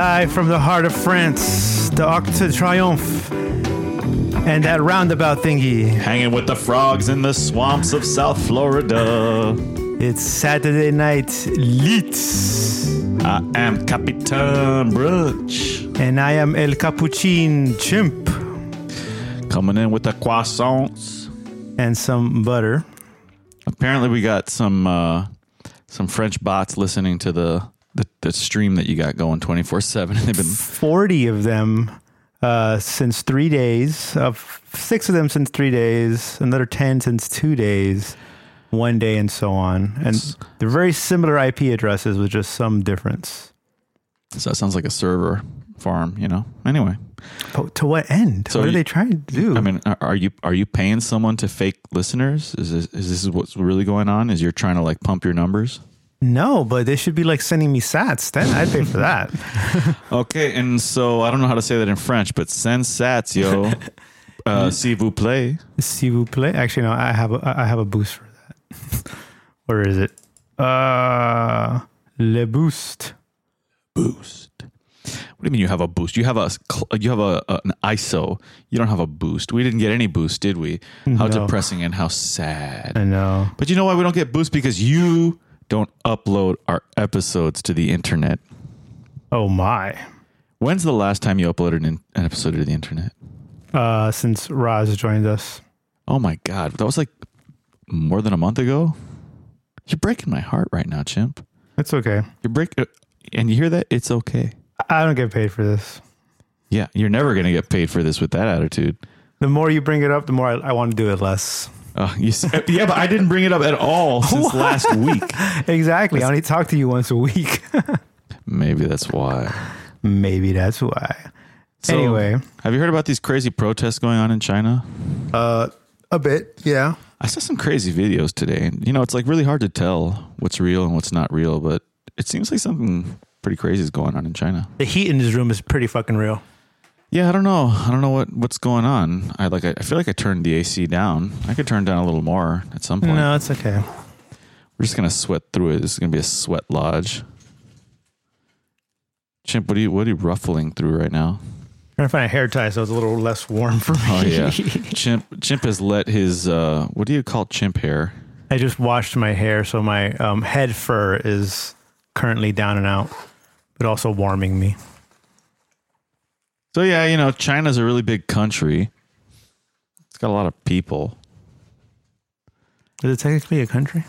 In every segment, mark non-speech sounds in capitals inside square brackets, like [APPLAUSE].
Live from the heart of France, the Arc de Triomphe, and that roundabout thingy. Hanging with the frogs in the swamps of South Florida. It's Saturday night, Leeds, I am Capitan Brunch. and I am El Capuchin Chimp Coming in with the croissants. and some butter. Apparently, we got some uh, some French bots listening to the, the, stream that you got going 24 7. They've been 40 of them uh, since three days, of six of them since three days, another 10 since two days, one day, and so on. And they're very similar IP addresses with just some difference. So that sounds like a server farm, you know. Anyway, But to what end? So what are you- they trying to do? I mean, are- are you are you paying someone to fake listeners? Is this, is this what's really going on? Is you're trying to like pump your numbers? No, but they should be like sending me sats. Then I'd pay for that. [LAUGHS] Okay, and so I don't know how to say that in French, but sensats, yo. [LAUGHS] Uh, s'il vous plaît. S'il vous plaît. Actually, no, I have a, I have a boost for that. [LAUGHS] Where is it? Uh, le boost. Boost. What do you mean you have a boost? You have a you have a, a- an ISO. You don't have a boost. We didn't get any boost, did we? How No. depressing and how sad. I know. But you know why we don't get boost? Because you don't upload our episodes to the internet. Oh my. When's the last time you uploaded an, episode to the internet? Uh, since Roz joined us. Oh my god, that was like more than a month ago. You're breaking my heart right now, chimp. It's okay. You're breaking, uh, and you hear that? It's okay. I don't get paid for this. Yeah, you're never gonna get paid for this with that attitude. The more you bring it up, the more I, I want to do it less. Uh, you s- [LAUGHS] yeah, but I didn't bring it up at all [LAUGHS] since last week. Exactly. I only talk to you once a week. [LAUGHS] Maybe that's why. Maybe that's why. So, anyway, have you heard about these crazy protests going on in China? uh, a bit, yeah. I saw some crazy videos today. and You know, it's like really hard to tell what's real and what's not real, but it seems like something pretty crazy is going on in China. The heat in this room is pretty fucking real. Yeah, I don't know. I don't know what what's going on. I like. I, I feel like I turned the AC down. I could turn down a little more at some point. No, it's okay. We're just gonna sweat through it. This is gonna be a sweat lodge. Chimp, what are you what are you ruffling through right now? trying to find a hair tie so it's a little less warm for me. Oh yeah, [LAUGHS] Chimp Chimp has let his uh, what do you call chimp hair? I just washed my hair, so my um, head fur is currently down and out, but also warming me. So yeah, you know, China's a really big country. It's got a lot of people. Is it technically a country?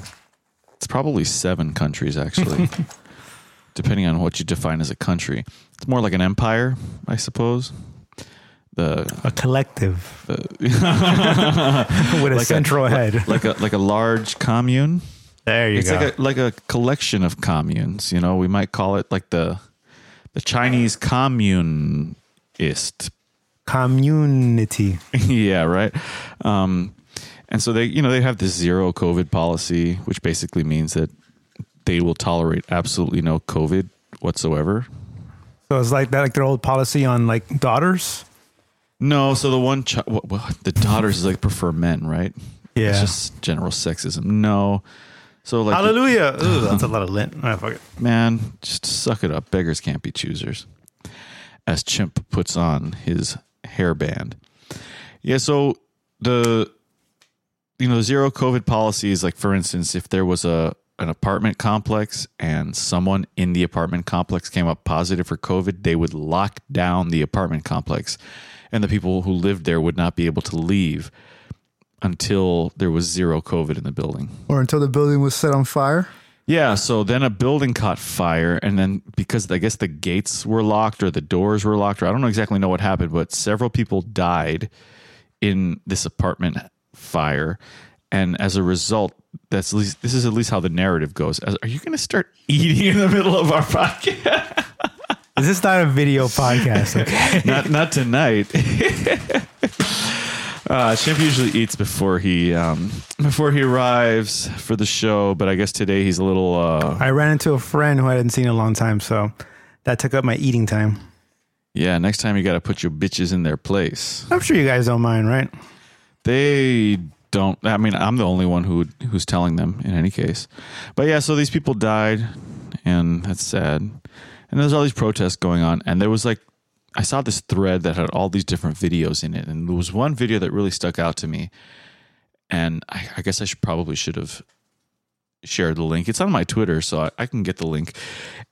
It's probably seven countries actually, [LAUGHS] depending on what you define as a country. It's more like an empire, I suppose. The, A collective the [LAUGHS] with a Like a- central head. like a like a large commune. there you It's go. like a like a collection of communes. You know, we might call it like the the Chinese communist. Community. [LAUGHS] yeah, right. Um, and so they, you know, they have this zero COVID policy, which basically means that they will tolerate absolutely no COVID whatsoever. So it's like that, like their old policy on like daughters. No, so the one chi- what, what, the daughters is like prefer men, right? Yeah. it's just general sexism. No, so like Hallelujah. Ooh, that's a lot of lint. Ah, fuck it. man, just suck it up. Beggars can't be choosers. As Chimp puts on his hairband. Yeah, so the you know, zero COVID policy is like for instance, if there was a an apartment complex and someone in the apartment complex came up positive for COVID, they would lock down the apartment complex and the people who lived there would not be able to leave until there was zero COVID in the building. Or until the building was set on fire. Yeah, so then a building caught fire, and then because I guess the gates were locked or the doors were locked, or I don't know exactly know what happened, but several people died in this apartment fire, and as a result, that's at least this is at least how the narrative goes. As- Are you going to start eating in the middle of our [LAUGHS] podcast? Is this not a video podcast? [LAUGHS] Okay. not not tonight. [LAUGHS] Uh, Chimp usually eats before he um, before he arrives for the show, but I guess today he's a little uh, I ran into a friend who I hadn't seen in a long time, so that took up my eating time. Yeah, next time you got to put your bitches in their place. I'm sure you guys don't mind, right? They don't. I mean, I'm the only one who who's telling them in any case. But yeah, so these people died, and that's sad. And there's all these protests going on, and there was like I saw this thread that had all these different videos in it, and there was one video that really stuck out to me, and I, I guess I should probably should have shared the link. It's on my Twitter, so I, I can get the link.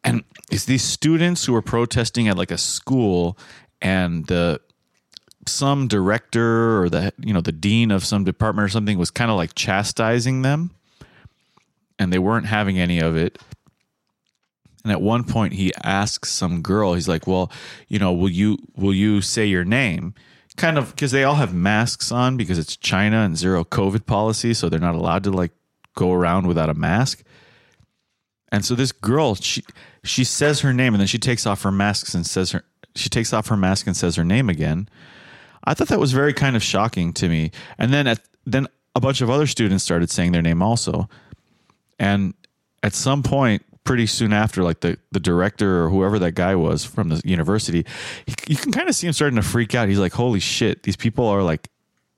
And it's these students who are protesting at like a school, and the some director or the you know the dean of some department or something was kind of like chastising them, and they weren't having any of it. And at one point, he asks some girl, he's like, "Well, you know, will you will you say your name?" Kind of because they all have masks on because it's China and zero COVID policy, so they're not allowed to like go around without a mask. And so this girl, she she says her name, and then she takes off her masks and says her she takes off her mask and says her name again. I thought that was very kind of shocking to me. And then at then a bunch of other students started saying their name also. And at some point, pretty soon after, like the, the director or whoever that guy was from the university, he, you can kind of see him starting to freak out. He's like, "Holy shit! These people are like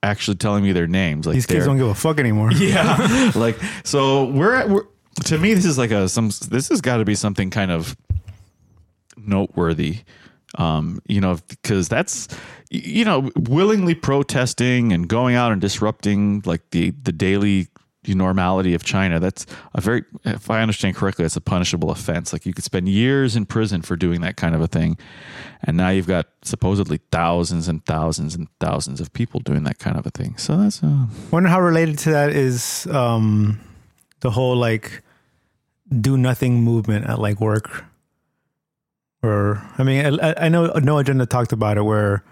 actually telling me their names. Like These kids don't give a fuck anymore. [LAUGHS] yeah [LAUGHS] like so we're, at, we're to me this is like a some this has got to be something kind of noteworthy um you know because that's you know willingly protesting and going out and disrupting like the the daily normality of China that's a very if I understand correctly that's a punishable offense. Like you could spend years in prison for doing that kind of a thing. And now you've got supposedly thousands and thousands and thousands of people doing that kind of a thing. So that's uh, Wonder how related to that is um, the whole like do nothing movement at like work. Or I mean, I, I know No Agenda talked about it, where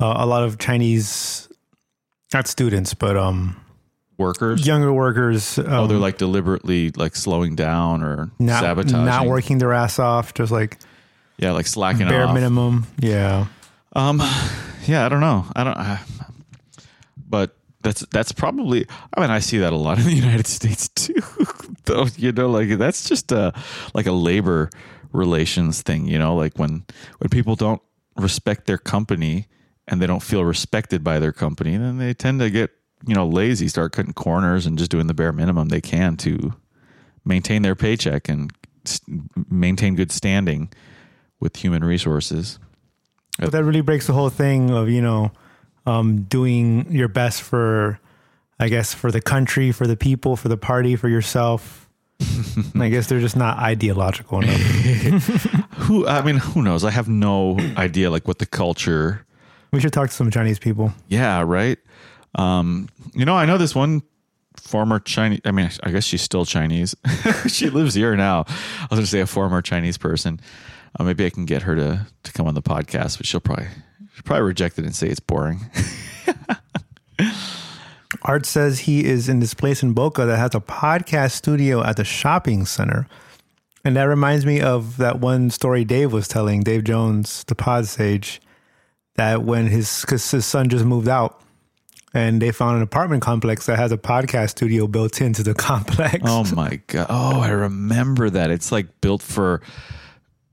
uh, a lot of Chinese, not students, but um, workers younger workers, um, Oh, they're like deliberately like slowing down or not, sabotaging. not working their ass off, just like Yeah, like slacking bare off. minimum. Yeah, Um, yeah, I don't know. I don't. I, but that's that's probably. I mean, I see that a lot in the [LAUGHS] United States too. [LAUGHS] Though you know, like that's just a like a labor relations thing. You know, like when when people don't respect their company and they don't feel respected by their company, then they tend to get you know lazy, start cutting corners and just doing the bare minimum they can to maintain their paycheck and maintain good standing with human resources. but that really breaks the whole thing of you know um, doing your best for, I guess, for the country, for the people, for the party, for yourself. [LAUGHS] I guess they're just not ideological enough. [LAUGHS] Who I mean, who knows? I have no idea like what the culture. We should talk to some Chinese people. Yeah, right. Um, you know, I know this one former Chinese. I mean, I guess she's still Chinese. [LAUGHS] she lives here now. I was going to say a former Chinese person. Uh, maybe I can get her to to come on the podcast, but she'll probably she'll probably reject it and say it's boring. [LAUGHS] Art says he is in this place in Boca that has a podcast studio at the shopping center. And that reminds me of that one story Dave was telling, Dave Jones, the pod sage, that when his, cause his son just moved out and they found an apartment complex that has a podcast studio built into the [LAUGHS] complex. oh my god! Oh, I remember that. It's like built for,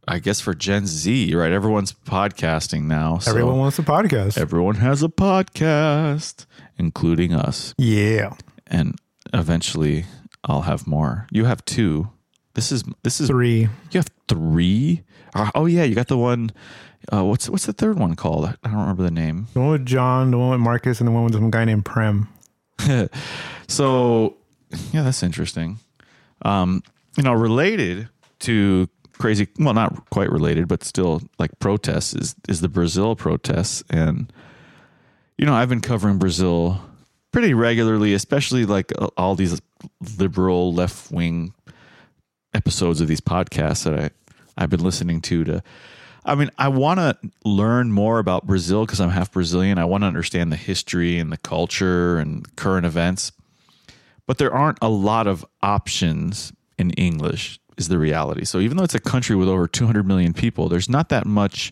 I guess, for Gen Z, right? Everyone's podcasting now. So Everyone wants a podcast. everyone has a podcast, including us. yeah. and eventually I'll have more. You have two. This is this is Three. you have three. Uh, Oh yeah, you got the one. Uh, what's what's the third one called? I don't remember the name. The one with John, the one with Marcus, and the one with some guy named Prem. [LAUGHS] So yeah, that's interesting. Um, you know, related to crazy. Well, not quite related, but still like protests is is the Brazil protests, and you know, I've been covering Brazil pretty regularly, especially like all these liberal left wing episodes of these podcasts that I I've been listening to to I mean, I want to learn more about Brazil because I'm half Brazilian. I want to understand the history and the culture and current events. But there aren't a lot of options in English, is the reality. So even though it's a country with over 200 million people, there's not that much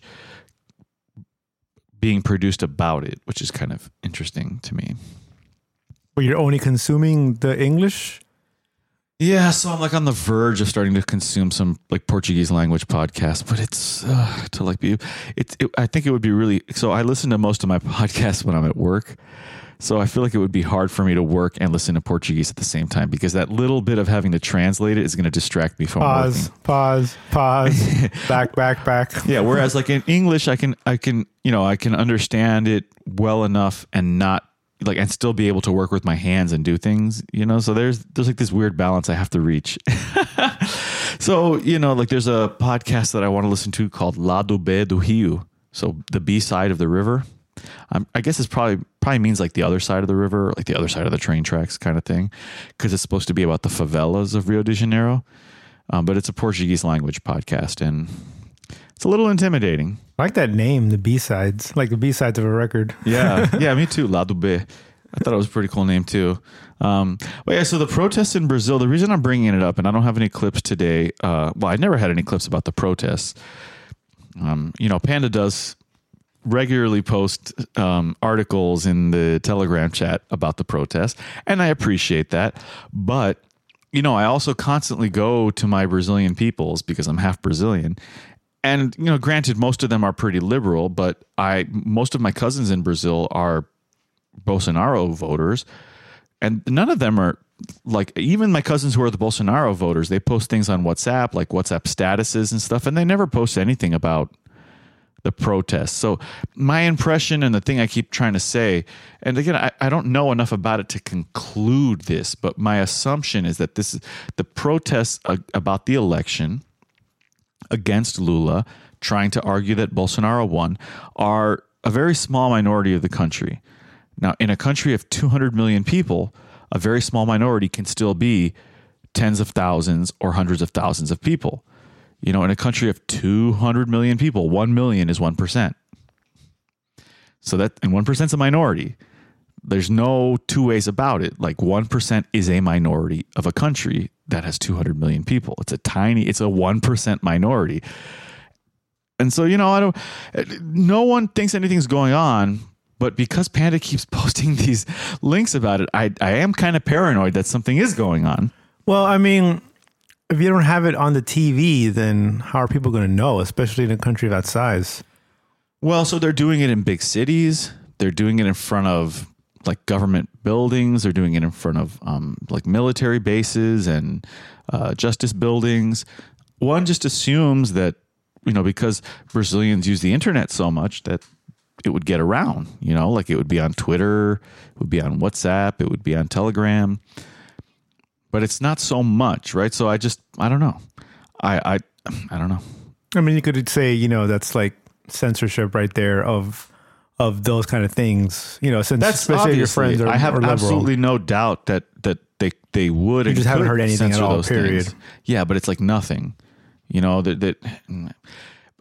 being produced about it, which is kind of interesting to me. But you're only consuming the English Yeah, so I'm like on the verge of starting to consume some like Portuguese language podcasts, but it's uh, to like be it's. It, I think it would be really. So I listen to most of my [LAUGHS] podcasts when I'm at work. So I feel like it would be hard for me to work and listen to Portuguese at the same time because that little bit of having to translate it is going to distract me from Pause, working. pause, pause, [LAUGHS] back, back, back. Yeah, whereas like in English, I can I can you know I can understand it well enough and not like and still be able to work with my hands and do things you know? So there's there's like this weird balance i have to reach. [LAUGHS] So you know like there's a podcast that i want to listen to called lado b do rio. So the b side of the river. Um, i guess it's probably probably means like the other side of the river like the other side of the train tracks kind of thing because it's supposed to be about the favelas of rio de janeiro. Um, but it's a portuguese language podcast and it's a little intimidating I like that name, the B sides, like the B sides of a record. [LAUGHS] yeah, [LAUGHS] yeah, me too. Lado B. I thought it was a pretty cool name too. Um, but yeah, so the protests in Brazil. The reason I'm bringing it up, and I don't have any clips today. Uh, well, I never had any clips about the protests. Um, you know, Panda does regularly post um, articles in the Telegram chat about the protests, and I appreciate that. But you know, I also constantly go to my Brazilian peoples because I'm half Brazilian, and you know granted most of them are pretty liberal but i most of my cousins in brazil are bolsonaro voters. And none of them are like even my cousins who are the bolsonaro voters they post things on whatsapp like whatsapp statuses and stuff and they never post anything about the protests. So my impression and the thing i keep trying to say and again I, I don't know enough about it to conclude this but my assumption is that this is the protests about the election against Lula, trying to argue that Bolsonaro won, are a very small minority of the country. Now, in a country of 200 million people, a very small minority can still be tens of thousands or hundreds of thousands of people. You know, in a country of 200 million people, 1 million is 1%. So that, and 1% is a minority. There's no two ways about it. Like 1% is a minority of a country that has 200 million people. It's a tiny, it's a 1% minority. And so, you know, I don't, no one thinks anything's going on, but because Panda keeps [LAUGHS] posting these links about it, I, I am kind of paranoid that something is going on. Well, I mean, if you don't have it on the TV, then how are people going to know, especially in a country that size? Well, so they're doing it in big cities. They're doing it in front of like government buildings. They're doing it in front of um, like military bases and uh, justice buildings. One just assumes that you know because Brazilians use the internet so much that it would get around. You know, like it would be on Twitter, it would be on WhatsApp, it would be on Telegram. But it's not so much, right? So I just I don't know. I I I don't know. I mean, you could say you know that's like censorship right there of of those kind of things. You know, since That's especially your friends are, I have are absolutely no doubt that that they they would. You just haven't heard anything at all, those period. things. Yeah, but it's like nothing. You know that that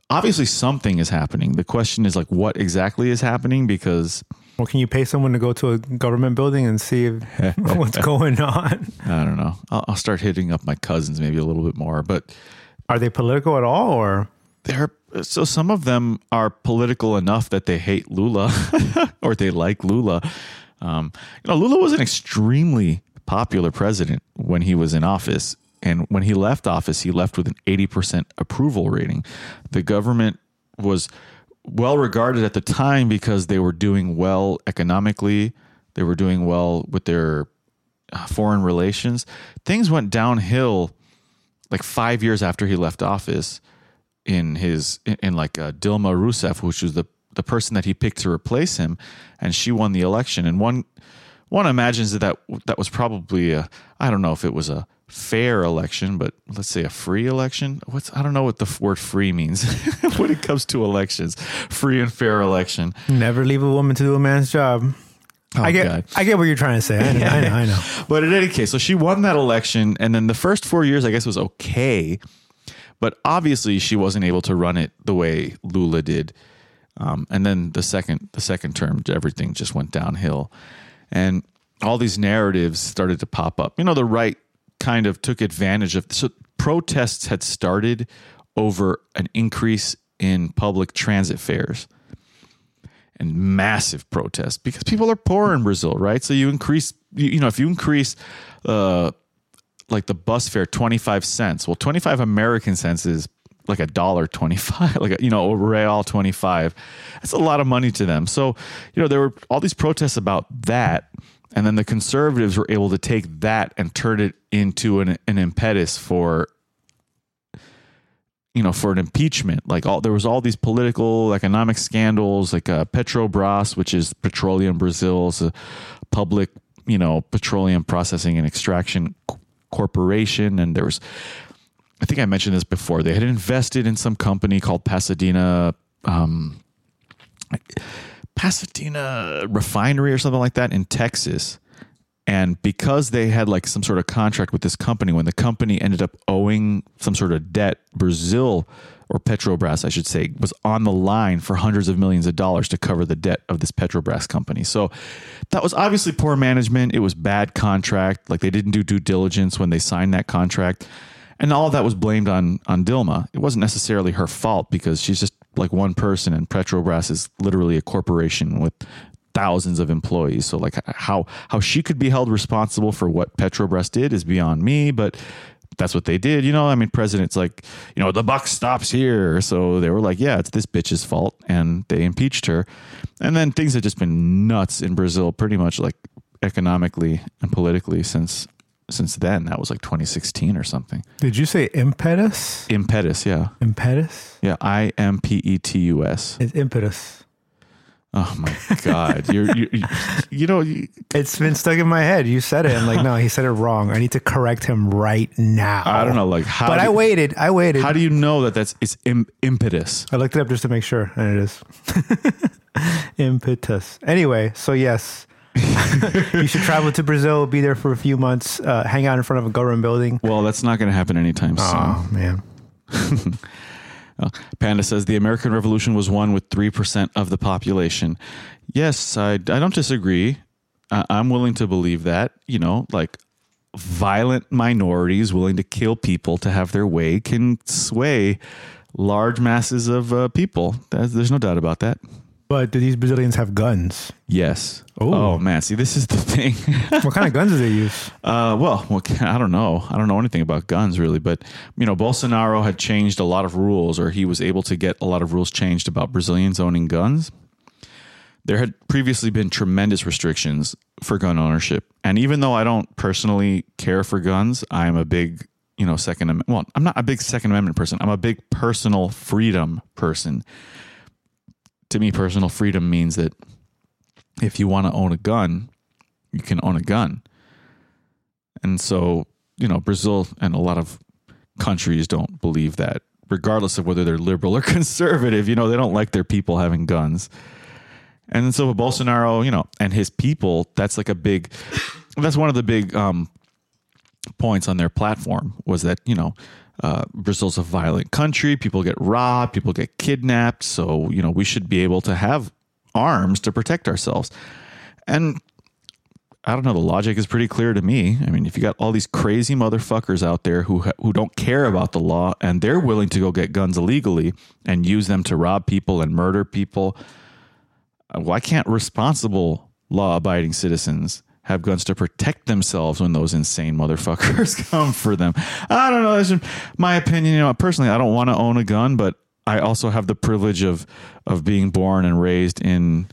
obviously something is happening. The question is like what exactly is happening because Well, can you pay someone to go to a government building and see if, [LAUGHS] what's going on? I don't know. I'll, I'll start hitting up my cousins maybe a little bit more, but Are they political at all, or they're so some of them are political enough that they hate Lula [LAUGHS] or they like Lula. Um, you know, Lula was an extremely popular president when he was in office. And when he left office, he left with an 80% approval rating. The government was well regarded at the time because they were doing well economically, they were doing well with their uh, foreign relations. Things went downhill like five years after he left office in his in, in like uh, Dilma Rousseff, which was the the person that he picked to replace him, and she won the election. And one one imagines that that, that was probably a I don't know if it was a fair election, but let's say a free election. What's I don't know what the word free means [LAUGHS] when it comes to elections. Free and fair election. never leave a woman to do a man's job? Oh, I get, God. I get what you're trying to say. I know, I know, I know. [LAUGHS] But in any case, so she won that election, and then the first four years, I guess, was okay. But obviously, she wasn't able to run it the way Lula did. Um, and then the second, the second term, everything just went downhill, and all these narratives started to pop up. You know, the right kind of took advantage of. So protests had started over an increase in public transit fares and massive protests because people are poor in Brazil, right? So you increase, you, know, if you increase, uh, like the bus fare 25 cents. Well, 25 American cents is like a dollar 25, [LAUGHS] like, a, you know, a real 25. That's a lot of money to them. So, you know, there were all these protests about that. And then the conservatives were able to take that and turn it into an, an impetus for you know, for an impeachment. Like all there was all these political, economic scandals, like uh, Petrobras, which is Petroleum Brazil's a public, you know, petroleum processing and extraction corporation, and there was. I think I mentioned this before. They had invested in some company called Pasadena, um, Pasadena Refinery or something like that in Texas. And because they had like some sort of contract with this company, when the company ended up owing some sort of debt, Brazil or Petrobras, I should say, was on the line for hundreds of millions of dollars to cover the debt of this Petrobras company. So that was obviously poor management. It was bad contract. Like they didn't do due diligence when they signed that contract. And all of that was blamed on on Dilma. It wasn't necessarily her fault because she's just like one person and Petrobras is literally a corporation with thousands of employees. So like how how she could be held responsible for what Petrobras did is beyond me, but that's what they did. You know, I mean, president's like, you know, the buck stops here. So they were like, yeah, it's this bitch's fault. And they impeached her. And then things have just been nuts in Brazil, pretty much like economically and politically since since then. That was like 2016 or something. Did you say impetus? Impetus, yeah. Impetus? Yeah, I M P E T U S. It's impetus. Oh my god, you're, you you know you, It's been stuck in my head. You said it. I'm like, no, he said it wrong. I need to correct him right now. I don't know like how But do, I waited. I waited. how do you know that that's it's Im, impetus? I looked it up just to make sure, and it is [LAUGHS] impetus. Anyway, so yes, [LAUGHS] you should travel to Brazil, be there for a few months, uh, hang out in front of a government building. Well, that's not going to happen anytime soon. Oh man, [LAUGHS] Uh, Panda says the American Revolution was won with 3% of the population. Yes, I, I don't disagree. I'm willing to believe that. You know, like violent minorities willing to kill people to have their way can sway large masses of uh, people. There's no doubt about that. But do these Brazilians have guns? Yes. Ooh. Oh, man. See, this is the [LAUGHS] thing. What kind of guns do they use? Uh, well, well, [LAUGHS] I don't know. I don't know anything about guns really, but you know, Bolsonaro had changed a lot of rules, or he was able to get a lot of rules changed about Brazilians owning guns. There had previously been tremendous restrictions for gun ownership, and even though I don't personally care for guns, I am a big, you know, Second Amendment. Well, I'm not a big Second Amendment person. I'm a big personal freedom person. To me, personal freedom means that if you want to own a gun, you can own a gun. And so, you know, Brazil and a lot of countries don't believe that, regardless of whether they're liberal or [LAUGHS] conservative. You know, they don't like their people having guns. And so Bolsonaro, you know, and his people, that's like a big, that's one of the big um, points on their platform was that, you know, uh, Brazil's a violent country. People get robbed, people get kidnapped. So, you know, we should be able to have arms to protect ourselves. And I don't know. The logic is pretty clear to me. I mean, if you got all these crazy motherfuckers out there who who don't care about the law and they're willing to go get guns illegally and use them to rob people and murder people, uh, why can't responsible law-abiding citizens have guns to protect themselves when those insane motherfuckers [LAUGHS] come for them? I don't know. That's my opinion. You know, personally, I don't want to own a gun, but I also have the privilege of of being born and raised in,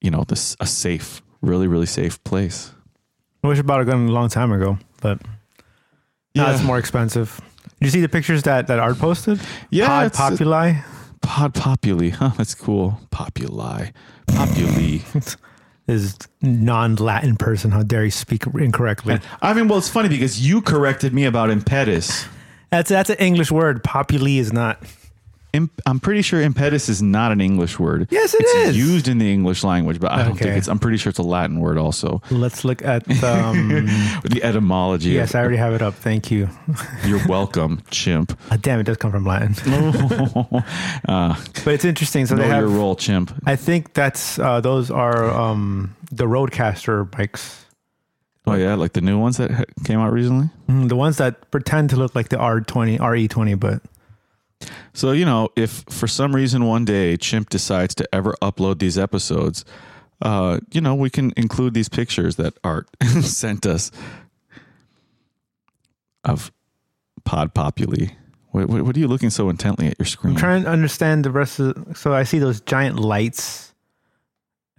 you know, this a safe really really safe place I wish I bought a gun a long time ago, but yeah, it's more expensive. Did you see the pictures that, that Art posted? Yeah, Pod it's- uh, Populi. pod populi huh that's cool populi populi [LAUGHS] is non-Latin person. How dare you speak incorrectly? i mean well it's funny because you corrected me about impetus That's that's an English word. Populi is not. Imp- i'm pretty sure impetus is not an english word Yes, it it's is. used in the english language but i don't think it's i'm pretty sure it's a latin word also Let's look at. [LAUGHS] Um, the etymology yes, of, I already have it up. Thank you. [LAUGHS] you're welcome chimp Ah, damn, it does come from Latin, [LAUGHS] uh, but it's interesting. So know they your role chimp I think that's uh, those are um, the RodeCaster bikes, oh yeah like the new ones that came out recently Mm, the ones that pretend to look like the R20, RE20, but So, you know, if for some reason one day Chimp decides to ever upload these episodes, uh, you know, we can include these pictures that Art [LAUGHS] sent us. of Pod Populi. What, what, are you looking so intently at your screen? I'm trying to understand the rest of. So I see those giant lights,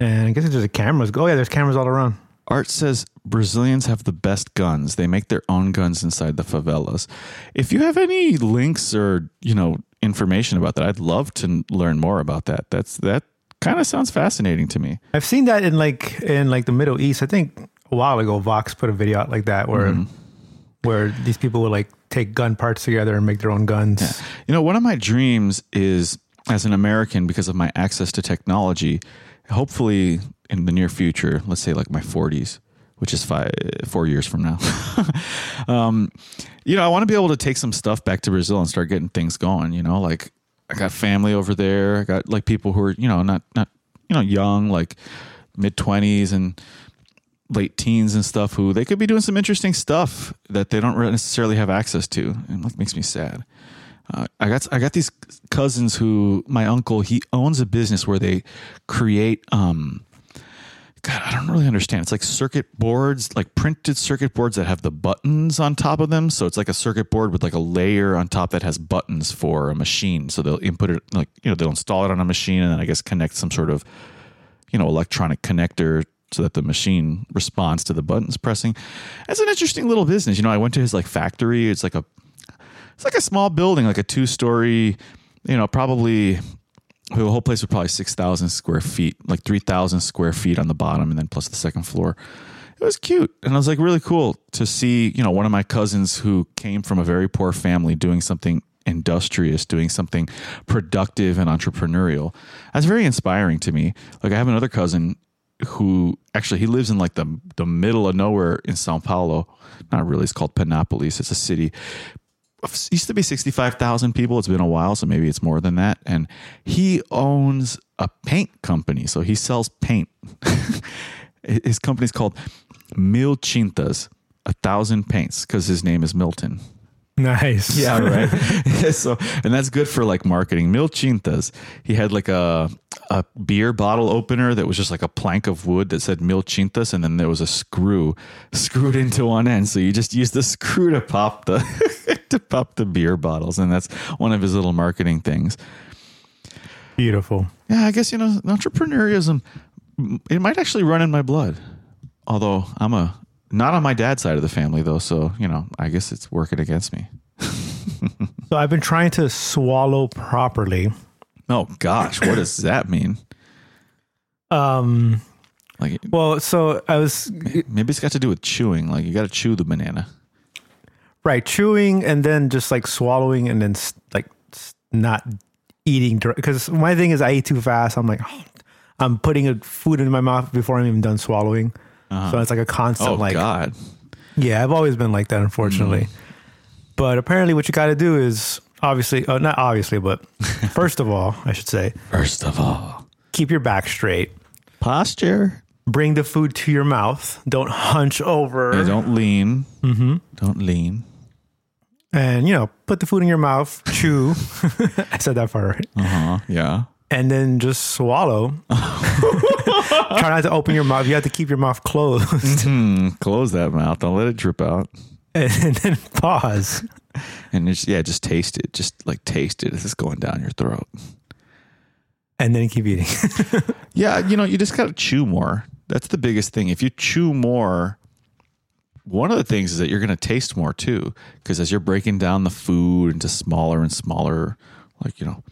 and I guess it's just the cameras. Oh yeah, there's cameras all around. Art says Brazilians have the best guns. They make their own guns inside the favelas. If you have any links or you know information about that, I'd love to learn more about that. That's that kind of sounds fascinating to me. I've seen that in like in like the Middle East. I think a while ago, Vox put a video out like that where mm-hmm. where these people would like take gun parts together and make their own guns. You know, one of my dreams is as an American, because of my access to technology, hopefully in the near future, let's say like my 40s, which is five, four years from now, [LAUGHS] um, you know, I want to be able to take some stuff back to Brazil and start getting things going. You know, like I got family over there. I got like people who are, you know, not, not, you know, young, like mid 20s and late teens and stuff who they could be doing some interesting stuff that they don't necessarily have access to. And like makes me sad. Uh, I got I got these cousins who my uncle he owns a business where they create um God I don't really understand it's like circuit boards like printed circuit boards that have the buttons on top of them so it's like a circuit board with like a layer on top that has buttons for a machine so they'll input it like you know they'll install it on a machine and then I guess connect some sort of you know electronic connector so that the machine responds to the buttons pressing. It's an interesting little business. You know, I went to his like factory. It's like a it's like a small building, like a two story, you know, probably the whole place was probably 6,000 square feet, like 3,000 square feet on the bottom, and then plus the second floor. It was cute. And I was like really cool to see, you know, one of my cousins who came from a very poor family doing something industrious, doing something productive and entrepreneurial. That's very inspiring to me. Like I have another cousin who actually he lives in like the the middle of nowhere in Sao Paulo. Not really. It's called Penápolis. It's a city. Used to be sixty five thousand people. It's been a while, so maybe it's more than that. And he owns a paint company, so he sells paint. [LAUGHS] his company's called Mil Tintas, a thousand paints, because his name is Milton. Nice. Yeah, [LAUGHS] right. [LAUGHS] so, and that's good for like marketing. Mil Tintas. He had like a a beer bottle opener that was just like a plank of wood that said Mil Tintas, and then there was a screw screwed into one end. So you just use the screw to pop the [LAUGHS] to pop the beer bottles, and that's one of his little marketing things. Beautiful. Yeah, I guess you know entrepreneurialism. It might actually run in my blood, although I'm a not on my dad's side of the family though. So you know, I guess it's working against me. [LAUGHS] So I've been trying to swallow properly. Oh gosh, what does that mean? Um Like well, so I was maybe it's got to do with chewing. Like you got to chew the banana. Right chewing and then just like swallowing and then like not eating because my thing is I eat too fast. I'm like I'm putting a food in my mouth before I'm even done swallowing. So it's like a constant Oh like God. Yeah, I've always been like that, unfortunately. Mm. But apparently, what you got to do is obviously, uh, not obviously, but [LAUGHS] first of all, I should say, First of all, keep your back straight. posture. Bring the food to your mouth. Don't hunch over. Yeah, don't lean. Mm-hmm. Don't lean. And, you know, put the food in your mouth, chew. [LAUGHS] I said that part right. Uh huh. Yeah. And then just swallow. [LAUGHS] Try not to open your mouth. You have to keep your mouth closed. Hmm. Close that mouth. Don't let it drip out. and [LAUGHS] then pause. And just yeah, just taste it. Just like taste it as it's going down your throat. And then keep eating. Yeah, you know, you just got to chew more. That's the biggest thing. If you chew more, one of the things is that you're going to taste more too, because as you're breaking down the food into smaller and smaller, like you know,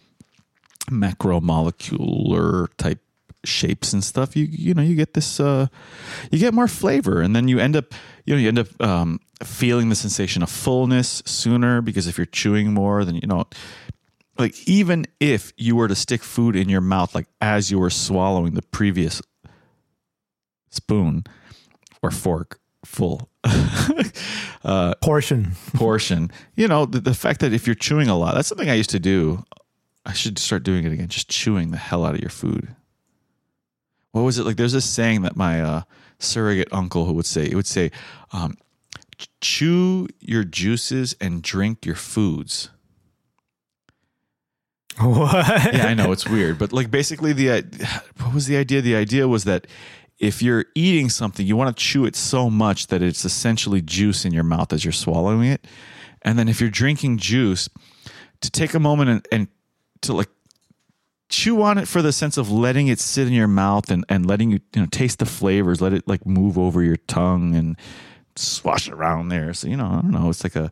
macromolecular type shapes and stuff, you you know, you get this, uh, you get more flavor, and then you end up, you know, you end up um, feeling the sensation of fullness sooner because if you're chewing more, then you know like even if you were to stick food in your mouth like as you were swallowing the previous spoon or fork full [LAUGHS] uh, Portion. portion you know the, the fact that if you're chewing a lot that's something i used to do i should start doing it again just chewing the hell out of your food what was it like there's this saying that my uh, surrogate uncle who would say it would say um, chew your juices and drink your foods [LAUGHS] What? yeah, I know it's weird, but like basically the what was the idea? The idea was that if you're eating something, you want to chew it so much that it's essentially juice in your mouth as you're swallowing it. And then if you're drinking juice, to take a moment and, and to like chew on it for the sense of letting it sit in your mouth and, and letting you, you know, taste the flavors, let it like move over your tongue and swash around there. So, you know, I don't know. It's like a,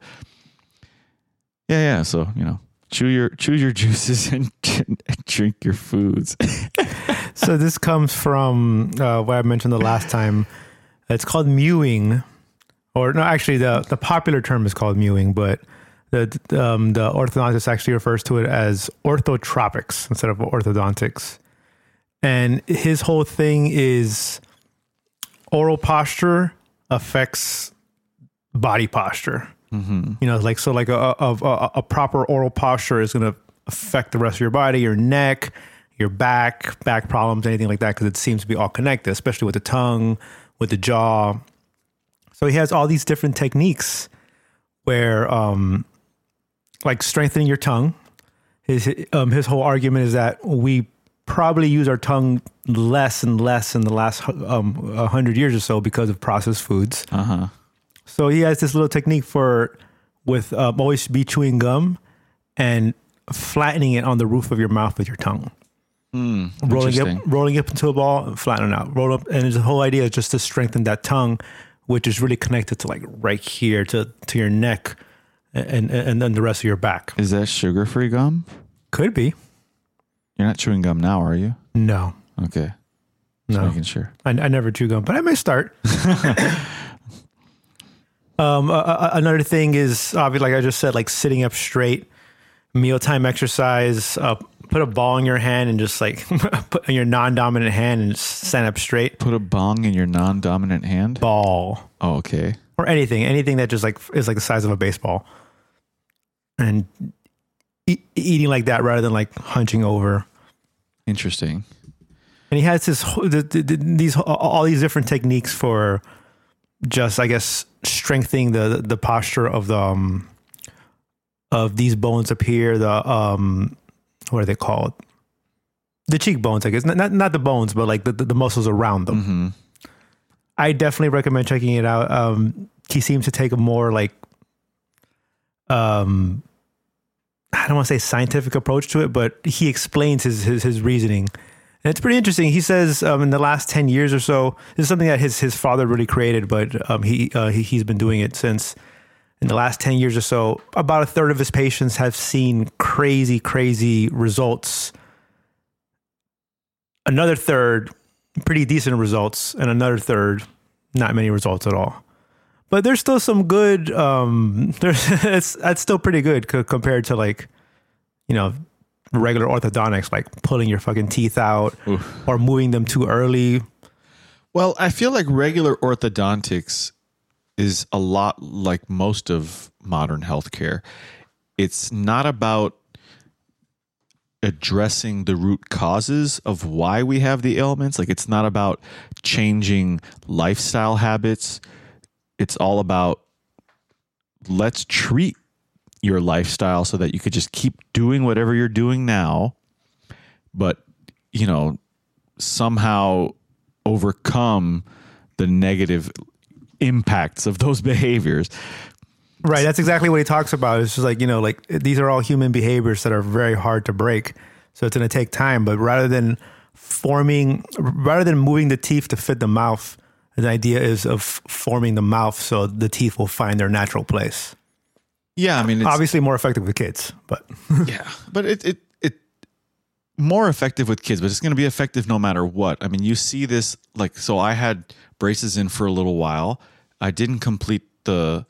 yeah, yeah. So, you know, chew your, chew your juices [LAUGHS] and drink your foods. so this comes from uh, what I mentioned the last time. It's called mewing, or no, actually the the popular term is called mewing, but the um, the orthodontist actually refers to it as orthotropics instead of orthodontics. And his whole thing is oral posture affects body posture. Mm-hmm. You know, like so, like a, a, a proper oral posture is going to affect the rest of your body, your neck, your back, back problems, anything like that, because it seems to be all connected, especially with the tongue, with the jaw. So he has all these different techniques where, um, like strengthening your tongue. His um, his whole argument is that we probably use our tongue less and less in the last um, hundred years or so because of processed foods. Uh-huh. So he has this little technique for with always be chewing gum and flattening it on the roof of your mouth with your tongue. Mm, rolling it, rolling it into a ball, and flattening out. Roll up, and the whole idea is just to strengthen that tongue, which is really connected to like right here to to your neck, and and then the rest of your back. Is that sugar free gum? Could be. You're not chewing gum now, are you? No. Okay. Just no. making sure. I, I never chew gum, but I may start. [LAUGHS] um, uh, another thing is obviously, like I just said, like sitting up straight, mealtime exercise. Uh, put a ball in your hand and just like [LAUGHS] put in your non-dominant hand and stand up straight. Put a bong in your non-dominant hand. Ball. Oh, okay. Or anything, anything that just like is like the size of a baseball, and e- eating like that rather than like hunching over. Interesting. And he has the, these all these different techniques for just I guess strengthening the the posture of the um, of these bones up here. The um, what are they called? The cheekbones, I guess. Not not, not the bones, but like the, the, the muscles around them. Mm-hmm. I definitely recommend checking it out. Um, he seems to take a more like um I don't want to say scientific approach to it, but he explains his his, his reasoning. And it's pretty interesting. He says um, in the last ten years or so, this is something that his his father really created, but um, he, uh, he he's been doing it since. In the last ten years or so, about a third of his patients have seen crazy, crazy results. Another third, pretty decent results, and another third, not many results at all. But there's still some good. Um, [LAUGHS] there's it's that's still pretty good c- compared to like, you know, regular orthodontics, like pulling your fucking teeth out Oof. or moving them too early. Well, I feel like regular orthodontics is a lot like most of modern healthcare. It's not about addressing the root causes of why we have the ailments. Like, it's not about changing lifestyle habits. It's all about let's treat your lifestyle so that you could just keep doing whatever you're doing now, but, you know, somehow overcome the negative impacts of those [LAUGHS] behaviors. Right. That's exactly what he talks about. It's just like, you know, like these are all human behaviors that are very hard to break. So it's going to take time. But rather than forming, rather than moving the teeth to fit the mouth, the idea is of forming the mouth so the teeth will find their natural place. Yeah, I mean, it's, Obviously, more effective with kids, but [LAUGHS] yeah, but it it it more effective with kids, but it's going to be effective no matter what. I mean, you see this like so. I had braces in for a little while. I didn't complete the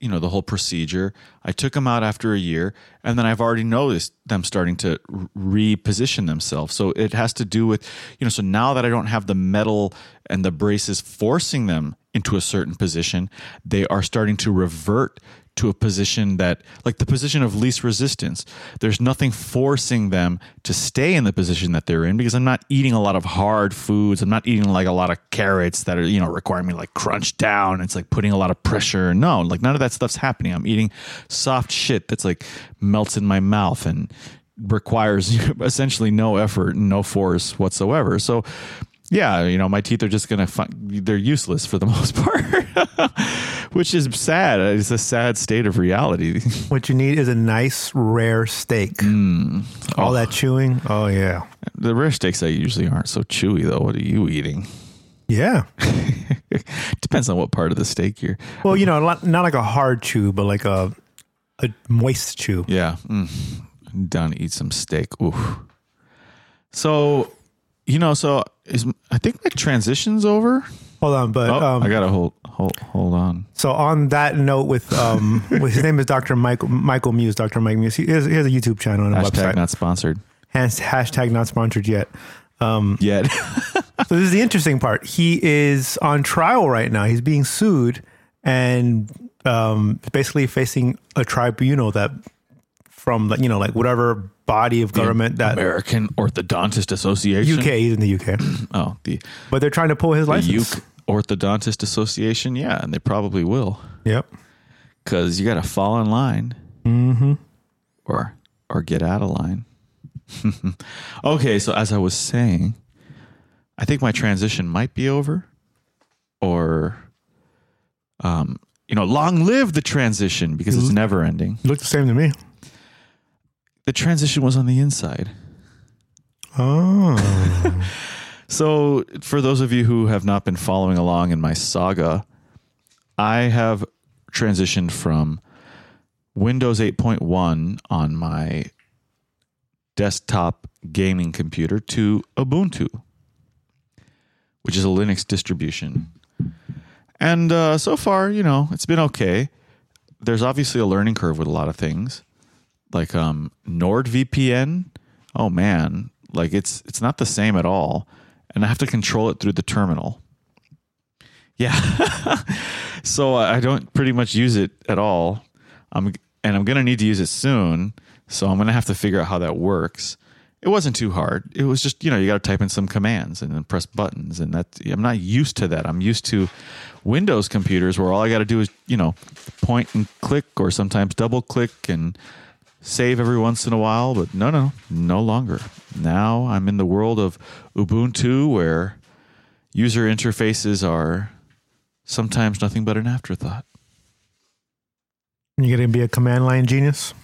you know the whole procedure. I took them out after a year, and then I've already noticed them starting to reposition themselves. So it has to do with you know. So now that I don't have the metal and the braces forcing them into a certain position, they are starting to revert to a position that like the position of least resistance. There's nothing forcing them to stay in the position that they're in because i'm not eating a lot of hard foods. I'm not eating like a lot of carrots that are you know requiring me like crunch down. It's like putting a lot of pressure. No like none of that stuff's happening. I'm eating soft shit that's like melts in my mouth and requires [LAUGHS] essentially no effort and no force whatsoever. So yeah, you know, my teeth are just gonna fi- they're useless for the [LAUGHS] most part, which is sad. It's a sad state of reality. [LAUGHS] What you need is a nice rare steak. All Oh. that chewing. Oh yeah, The rare steaks I usually aren't so chewy though. What are you eating? yeah. [LAUGHS] Depends on what part of the steak you're. Well, you know, not, like a hard chew, but like a a moist chew. Yeah, mm. To eat some steak. Ooh. So, you know, so is I think my transition's over. Hold on, but Oh, um, I gotta hold hold hold on. so on that note, with um, [LAUGHS] with his name is Dr. Michael Michael Muse. Dr. Mike Muse. He has, he has a YouTube channel and a Hashtag website. not sponsored Has, hashtag not sponsored yet. yet. [LAUGHS] So this is the interesting part. He is on trial right now. He's being sued and um, basically facing a tribunal that from like you know like whatever body of government that American Orthodontist Association. UK. He's in the UK, [CLEARS THROAT] Oh, the but they're trying to pull his the license. Uke Orthodontist Association. Yeah, and they probably will Yep. because you got to fall in line, Mm-hmm. or or get out of line. [LAUGHS] okay, so as I was saying, I think my transition might be over, or, um, you know, long live the transition because it's never ending. Looked the same to me. The transition was on the inside. Oh. [LAUGHS] So, for those of you who have not been following along in my saga, I have transitioned from Windows 8.1 on my desktop gaming computer to Ubuntu, which is a Linux distribution. And uh, so far, you know, it's been okay. There's obviously a learning curve with a lot of things, like um, NordVPN. Oh man, like it's it's not the same at all, and I have to control it through the terminal. Yeah, [LAUGHS] so I don't pretty much use it at all. I'm and I'm gonna need to use it soon, so I'm gonna have to figure out how that works. It wasn't too hard. It was just you know you got to type in some commands and then press buttons, and that I'm not used to that. I'm used to Windows computers where all I got to do is you know point and click, or sometimes double click and save every once in a while. But no, no, no longer. Now I'm in the world of Ubuntu where user interfaces are sometimes nothing but an afterthought. you gonna be a command line genius?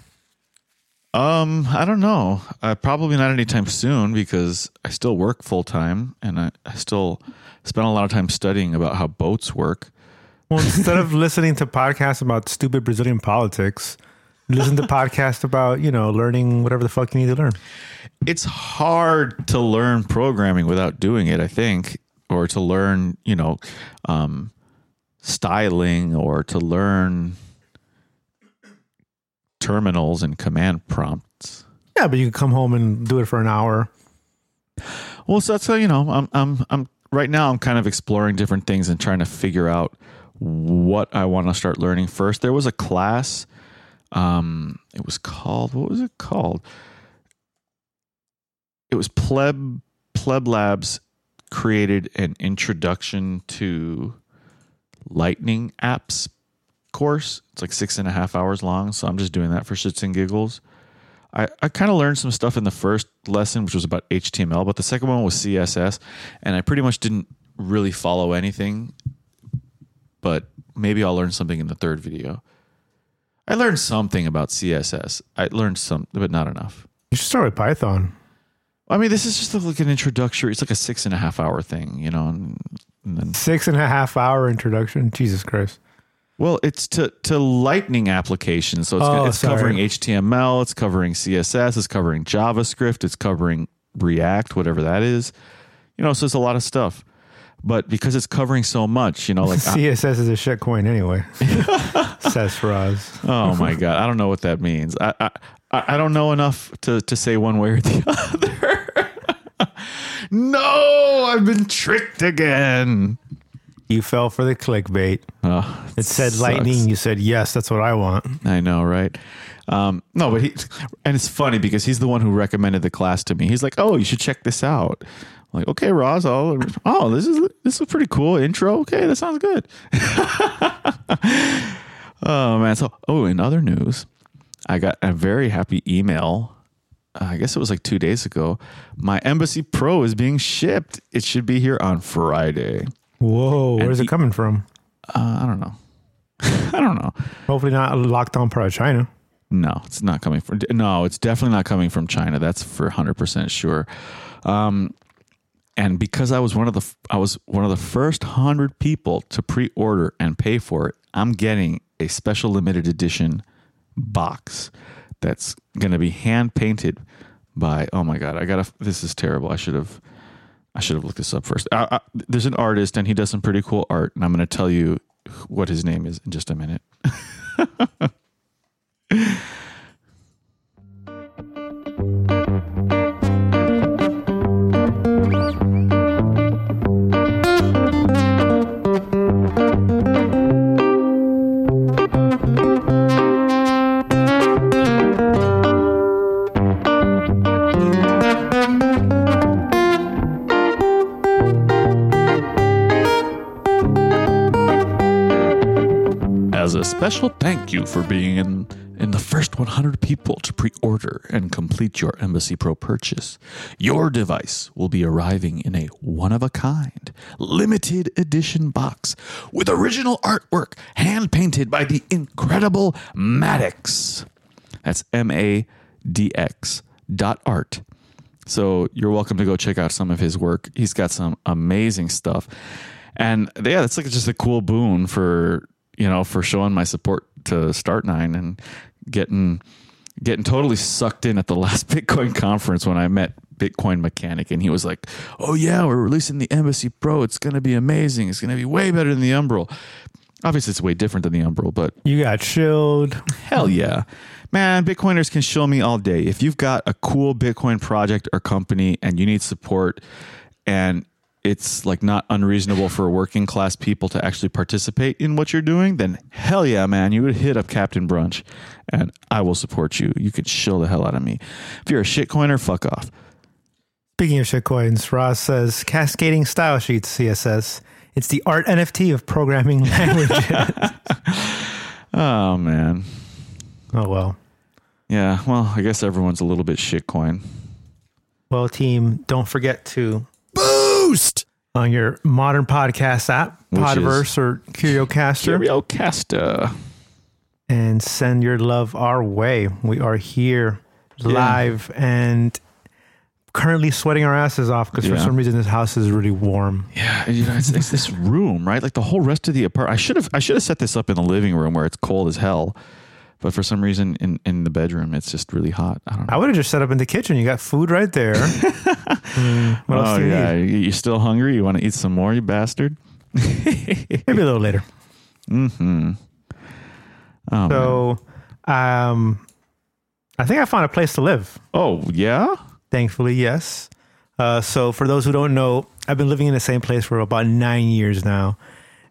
Um, I don't know. Uh, probably not anytime soon because I still work full time and I, I still spend a lot of time studying about how boats work. Well, instead of [LAUGHS] listening to podcasts about stupid Brazilian politics, listen to podcasts about you know learning whatever the fuck you need to learn. It's hard to learn programming without doing it, I think, or to learn, you know, um, styling or to learn terminals and command prompts. Yeah, but you can come home and do it for an hour. Well, so that's how you know. I'm I'm I'm right now. I'm kind of exploring different things and trying to figure out what I want to start learning first. There was a class. Um, it was called what was it called? It was Pleb Pleb Labs created an introduction to Lightning apps course. It's like six and a half hours long, so I'm just doing that for shits and giggles. I, I kind of learned some stuff in the first lesson, which was about HTML, but the second one was CSS, and I pretty much didn't really follow anything. But maybe I'll learn something in the third video. I learned something about CSS. I learned some, but not enough. You should start with Python. I mean, this is just like an introductory. It's like a six and a half hour thing, you know. And, and then, Six and a half hour introduction. Jesus Christ. well, it's to to Lightning applications, so it's, Oh, it's sorry. covering HTML, it's covering CSS, it's covering JavaScript, it's covering React, whatever that is. You know, so it's a lot of stuff. But because it's covering so much, you know, like I- [LAUGHS] CSS is a shit coin anyway. [LAUGHS] Says Faraz. oh my god, I don't know what that means. I I, I I don't know enough to to say one way or the [LAUGHS] other. no, I've been tricked again. You fell for the clickbait. Oh, It said sucks. lightning. You said yes. That's what I want. I know, right? Um, no, but he and it's funny because he's the one who recommended the class to me. He's like, "Oh, you should check this out." Like, okay, Roz. I'll, oh, this is this is a pretty cool intro. Okay, that sounds good. [LAUGHS] oh man. So, oh, in other news, I got a very happy email I guess it was like two days ago. My Embassy Pro is being shipped. It should be here on Friday. Whoa, where's he- it coming from? Uh, I don't know. [LAUGHS] I don't know. Hopefully not a locked down part of China. No, it's not coming from. No, it's definitely not coming from China. That's for hundred percent sure. Um, and because I was one of the I was one of the first hundred people to pre-order and pay for it, I'm getting a special limited edition box that's going to be hand painted by. Oh my god, I gotta. This is terrible. I should have. I should have looked this up first. Uh, uh, there's an artist and he does some pretty cool art, and I'm going to tell you what his name is in just a minute. [LAUGHS] a special thank you for being in, in the first 100 people to pre order and complete your Embassy Pro purchase, your device will be arriving in a one of a kind, limited edition box with original artwork hand painted by the incredible Maddox. That's M A D X dot art. So you're welcome to go check out some of his work. He's got some amazing stuff. And yeah, it's like just a cool boon for, you know, for showing my support to Start9 and getting getting totally sucked in at the [LAUGHS] last Bitcoin conference when I met Bitcoin Mechanic and he was like, "Oh yeah, we're releasing the Embassy Pro. It's going to be amazing. It's going to be way better than the Umbrel." Obviously, it's way different than the Umbrel, but You got chilled. Hell yeah. Man, Bitcoiners can show me all day. If you've got a cool Bitcoin project or company and you need support and it's like not unreasonable for working class people to actually participate in what you're doing, then hell yeah, man, you would hit up Captain Brunch and I will support you. You could shill the hell out of me. If you're a shitcoiner, fuck off. Speaking of shitcoins, Ross says cascading style sheets, CSS. It's the art NFT of programming [LAUGHS] languages. [LAUGHS] Oh man. oh, well. Yeah, well, I guess everyone's a little bit shitcoin. Well, team, don't forget to Boost! on your modern podcast app, Which Podverse or CurioCaster, CurioCaster. And send your love our way. We are here live and currently sweating our asses off because for some reason this house is really warm. Yeah, you know, it's, it's this room, right? Like the whole rest of the apartment. I should have I should have set this up in the living room where it's cold as hell, but for some reason in in the bedroom it's just really hot. I don't know. I would have just set up in the kitchen. You got food right there. [LAUGHS] Mm, what else oh do you yeah, need? you you still hungry? You want to eat some more, you bastard? [LAUGHS] Maybe a little later. Mm-hmm. Oh, man. So, um, I think I found a place to live. oh yeah. Thankfully, yes. Uh, so, for those who don't know, I've been living in the same place for about nine years now,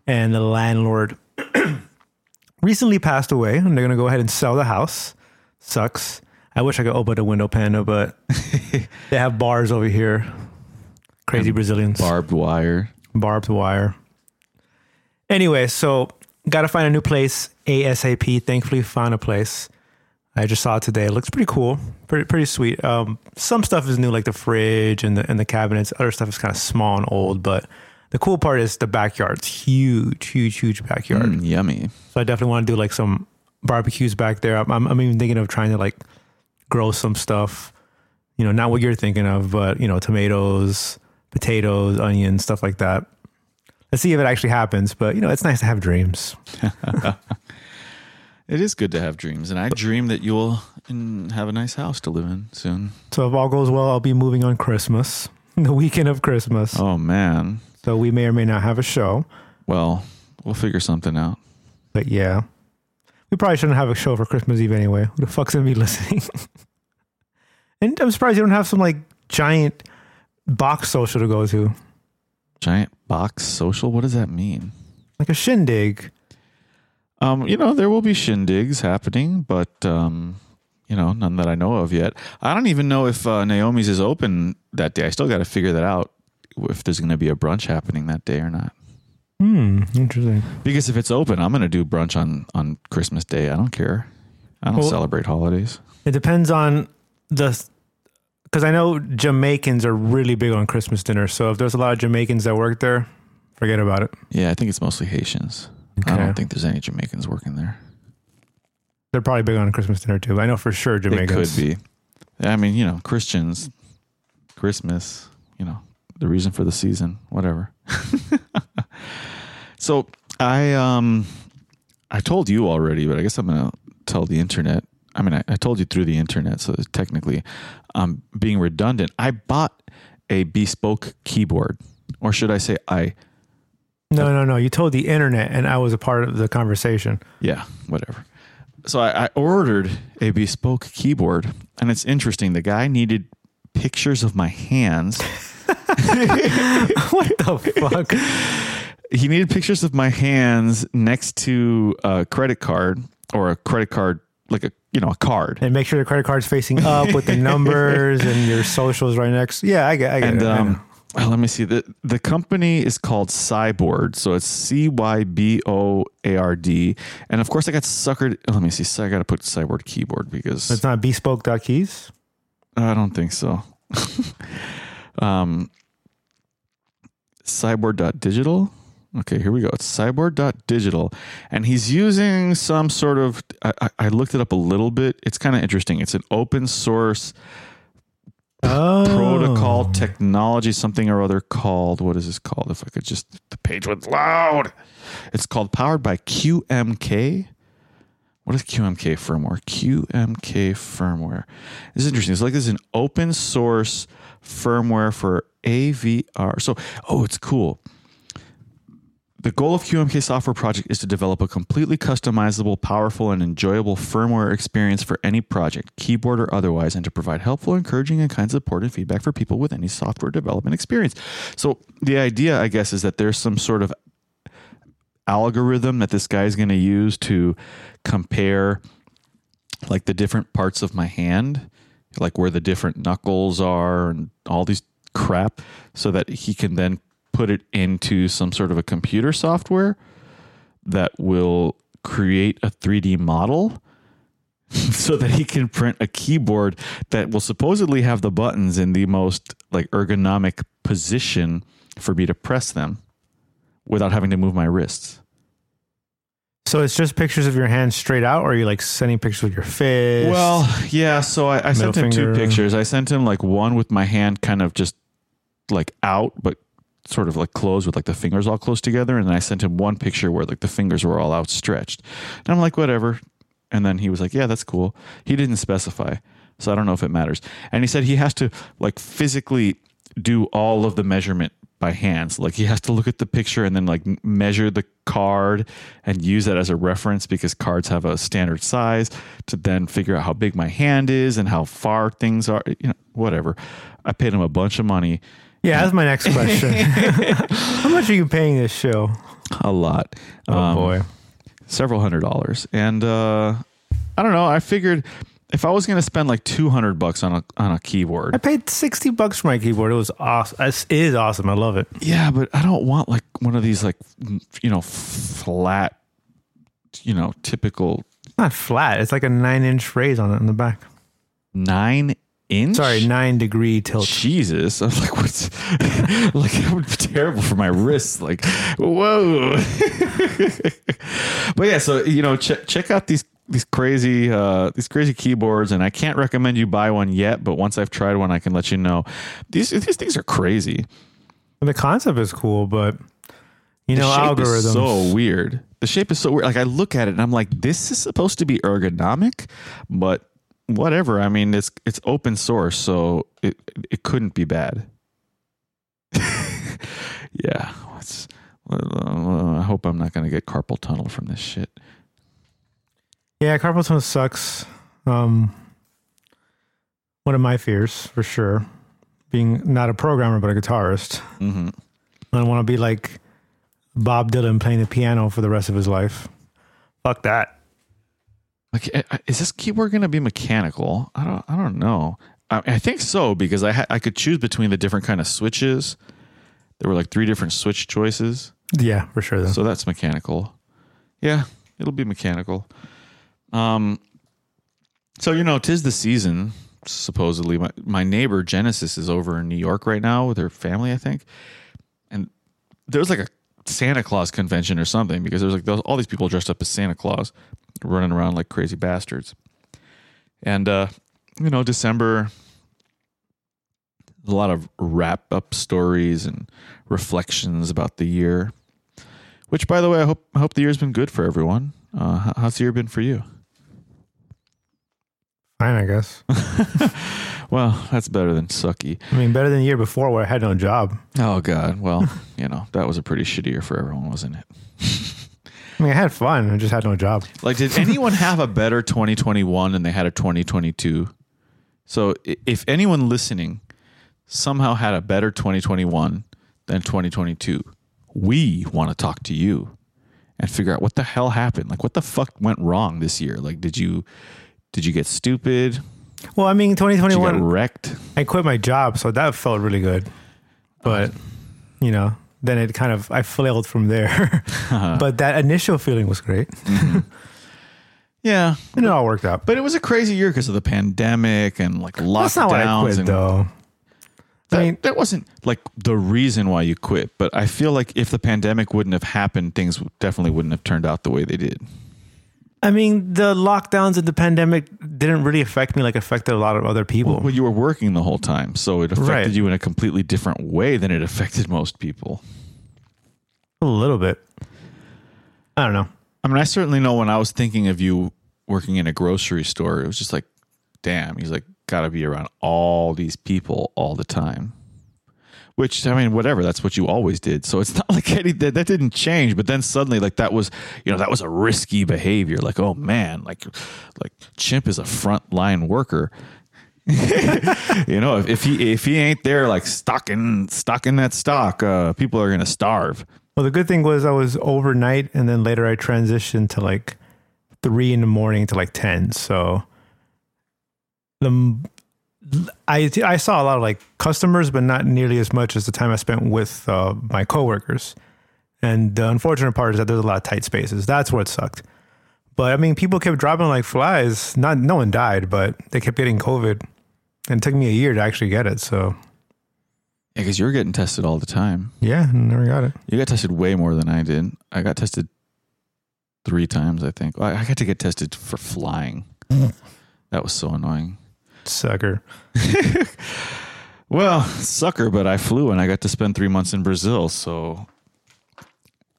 and the landlord recently passed away, and they're gonna go ahead and sell the house. Sucks. I wish I could open a window panda, but [LAUGHS] they have bars over here. Crazy Brazilians. Barbed wire. barbed wire. Anyway, so got to find a new place ASAP. Thankfully, found a place. I just saw it today. It looks pretty cool, pretty pretty sweet. Um, some stuff is new, like the fridge and the and the cabinets. Other stuff is kind of small and old, but the cool part is the backyard. It's huge, huge, huge backyard. Mm, yummy. So I definitely want to do like some barbecues back there. I'm, I'm, I'm even thinking of trying to like grow some stuff. You know, not what you're thinking of, but you know, tomatoes, potatoes, onions, stuff like that. Let's see if it actually happens. But you know, it's nice to have dreams. [LAUGHS] It is good to have dreams, and I dream that you'll have a nice house to live in soon. So if all goes well, I'll be moving on Christmas, [LAUGHS] the weekend of Christmas. Oh man. So we may or may not have a show. Well, we'll figure something out. But yeah, we probably shouldn't have a show for Christmas Eve anyway. Who the fuck's gonna be [LAUGHS] listening? and I'm surprised you don't have some like giant box social to go to. Giant box social. What does that mean? like a shindig. Um, you know, there will be shindigs happening, but um, you know, none that I know of yet. I don't even know if uh, Naomi's is open that day. I still got to figure that out if there's going to be a brunch happening that day or not. Hmm, interesting. Because if it's open, I'm going to do brunch on on Christmas Day. I don't care. I don't Well- celebrate holidays. It depends on the Because I know Jamaicans are really big on Christmas dinner. So if there's a lot of Jamaicans that work there, forget about it. Yeah, I think it's mostly Haitians. I don't think there's any Jamaicans working there. They're probably big on Christmas dinner too. I know for sure They Jamaicans. could be. I mean, you know, Christians, Christmas, you know, the reason for the season, whatever. [LAUGHS] so I um I told you already, but I guess I'm gonna tell the internet. I mean, I, I told you through the internet, so technically, um, being redundant. I bought a bespoke keyboard, or should I say, I No, no, no. You told the internet, and I was a part of the conversation. yeah, whatever. So I, I ordered a bespoke keyboard, and it's interesting. The guy needed pictures of my hands. [LAUGHS] [LAUGHS] what the fuck? He needed pictures of my hands next to a credit card or a credit card, like a you know a card. And make sure the credit card's facing up with the numbers and your socials right next. Yeah, I get, I get And it. Um, well, let me see. the The company is called Cyboard, so it's C Y B O A R D. And of course, I got suckered. Let me see. So I got to put Cyboard keyboard because it's not bespoke.keys. I don't think so. [LAUGHS] um, cyboard.digital. Okay, here we go. It's cyboard.digital. And he's using some sort of, I, I- looked it up a little bit. It's kind of interesting. It's an open source Oh. protocol technology, something or other called, what is this called? If I could just, the page went loud. It's called Powered by QMK. What is QMK firmware? QMK firmware. This is interesting. It's like this is an open source firmware for AVR. So, oh, it's cool. The goal of QMK software project is to develop a completely customizable, powerful, and enjoyable firmware experience for any project, keyboard or otherwise, and to provide helpful, encouraging, and kind support and feedback for people with any software development experience. So the idea, I guess, is that there's some sort of algorithm that this guy is going to use to compare like the different parts of my hand, like where the different knuckles are and all these crap, so that he can then put it into some sort of a computer software that will create a 3D model [LAUGHS] so that he can print a keyboard that will supposedly have the buttons in the most like ergonomic position for me to press them without having to move my wrists. So it's just pictures of your hands straight out, or are you like sending pictures with your fist? Well, yeah. So I, I sent him Middle two pictures. I sent him like one with my hand kind of just like out, but sort of like closed with like the fingers all close together. And then I sent him one picture where like the fingers were all outstretched. And I'm like, whatever. And then he was like, yeah, that's cool. He didn't specify. So I don't know if it matters. And he said he has to like physically do all of the measurement by hands. Like he has to look at the picture and then like measure the card and use that as a reference because cards have a standard size to then figure out how big my hand is and how far things are, you know, whatever. I paid him a bunch of money, yeah, that's my next question. [LAUGHS] How much are you paying this show? a lot. Oh Um, boy. several hundred dollars. And uh I don't know, I figured if I was going to spend like 200 bucks on a on a keyboard. I paid sixty bucks for my keyboard. It was awesome. It is awesome. I love it. Yeah, but I don't want like one of these like you know flat you know typical not flat. It's like a nine-inch raise on it in the back. 9 inch Sorry, nine degree tilt. Jesus, I'm like, what's [LAUGHS] like that would be terrible for my wrists. Like, whoa. [LAUGHS] but yeah, so you know, check check out these these crazy uh these crazy keyboards, and I can't recommend you buy one yet. But once I've tried one, I can let you know. These these things are crazy. The concept is cool, but you The know, shape algorithms. is so weird. The shape is so weird. Like I look at it and I'm like, this is supposed to be ergonomic, but whatever. I mean, it's it's open source, so it it couldn't be bad. [LAUGHS] yeah, uh, I hope I'm not going to get carpal tunnel from this shit. Yeah, carpal tunnel sucks. Um, one of my fears for sure, being not a programmer but a guitarist. hmm I don't want to be like Bob Dylan playing the piano for the rest of his life. Fuck that. Like, eh, is this keyboard going to be mechanical? I don't. I don't know. I, I think so because I ha- I could choose between the different kind of switches. There were like three different switch choices. Yeah, for sure. Though. So that's mechanical. Yeah, it'll be mechanical. Um so you know, tis the season supposedly my, my neighbor Genesis is over in New York right now with her family, I think. And there's like a Santa Claus convention or something because there's like those, all these people dressed up as Santa Claus running around like crazy bastards. And uh, you know, December a lot of wrap up stories and reflections about the year. Which, by the way, I hope I hope the year's been good for everyone. Uh, how's the year been for you? Fine, I guess. [LAUGHS] Well, that's better than sucky. I mean, better than the year before where I had no job. Oh God. Well, [LAUGHS] you know that was a pretty shitty year for everyone, wasn't it? I mean, I had fun. I just had no job. Like, did anyone have a better 2021 than they had a 2022? So, if anyone listening somehow had a better 2021 than 2022, we want to talk to you and figure out what the hell happened. Like, what the fuck went wrong this year? Like, did you did you get stupid? Well, I mean, Did you 2021, wrecked? I quit my job, so that felt really good. But, you know, then it kind of, I flailed from there. [LAUGHS] [LAUGHS] but that initial feeling was great. Mm-hmm. [LAUGHS] Yeah, And it all worked out. but it was a crazy year because of the pandemic and like lockdowns. That's not why I quit, and though. That, I mean- that wasn't like the reason why you quit, but I feel like if the pandemic wouldn't have happened, things definitely wouldn't have turned out the way they did. I mean, the lockdowns and the pandemic didn't really affect me like affected a lot of other people. Well, you were working the whole time, so it affected Right. you in a completely different way than it affected most people. a little bit. I don't know. I mean, I certainly know when I was thinking of you working in a grocery store, it was just like, damn, he's like, got to be around all these people all the time. Which I mean, whatever. That's what you always did. So it's [LAUGHS] not like any, that that didn't change. But then suddenly, like that was, you know, that was a risky behavior. Like, oh man, like, like Chimp is a frontline worker. [LAUGHS] you know, if, if he if he ain't there, like stocking stocking that stock, uh, people are gonna starve. Well, the good thing was I was overnight, and then later I transitioned to like three in the morning to like ten. So the I I saw a lot of like customers, but not nearly as much as the time I spent with uh, my coworkers. And the unfortunate part is that there's a lot of tight spaces. That's what sucked. But I mean, people kept dropping like flies. Not no one died, but they kept getting COVID, and it took me a year to actually get it. So Yeah, because you're getting tested all the time. yeah, never got it. You got tested way more than I did. I got tested three times, I think. I I got to get tested for flying. [LAUGHS] That was so annoying. Sucker. [LAUGHS] Well, sucker, but I flew and I got to spend three months in Brazil. So,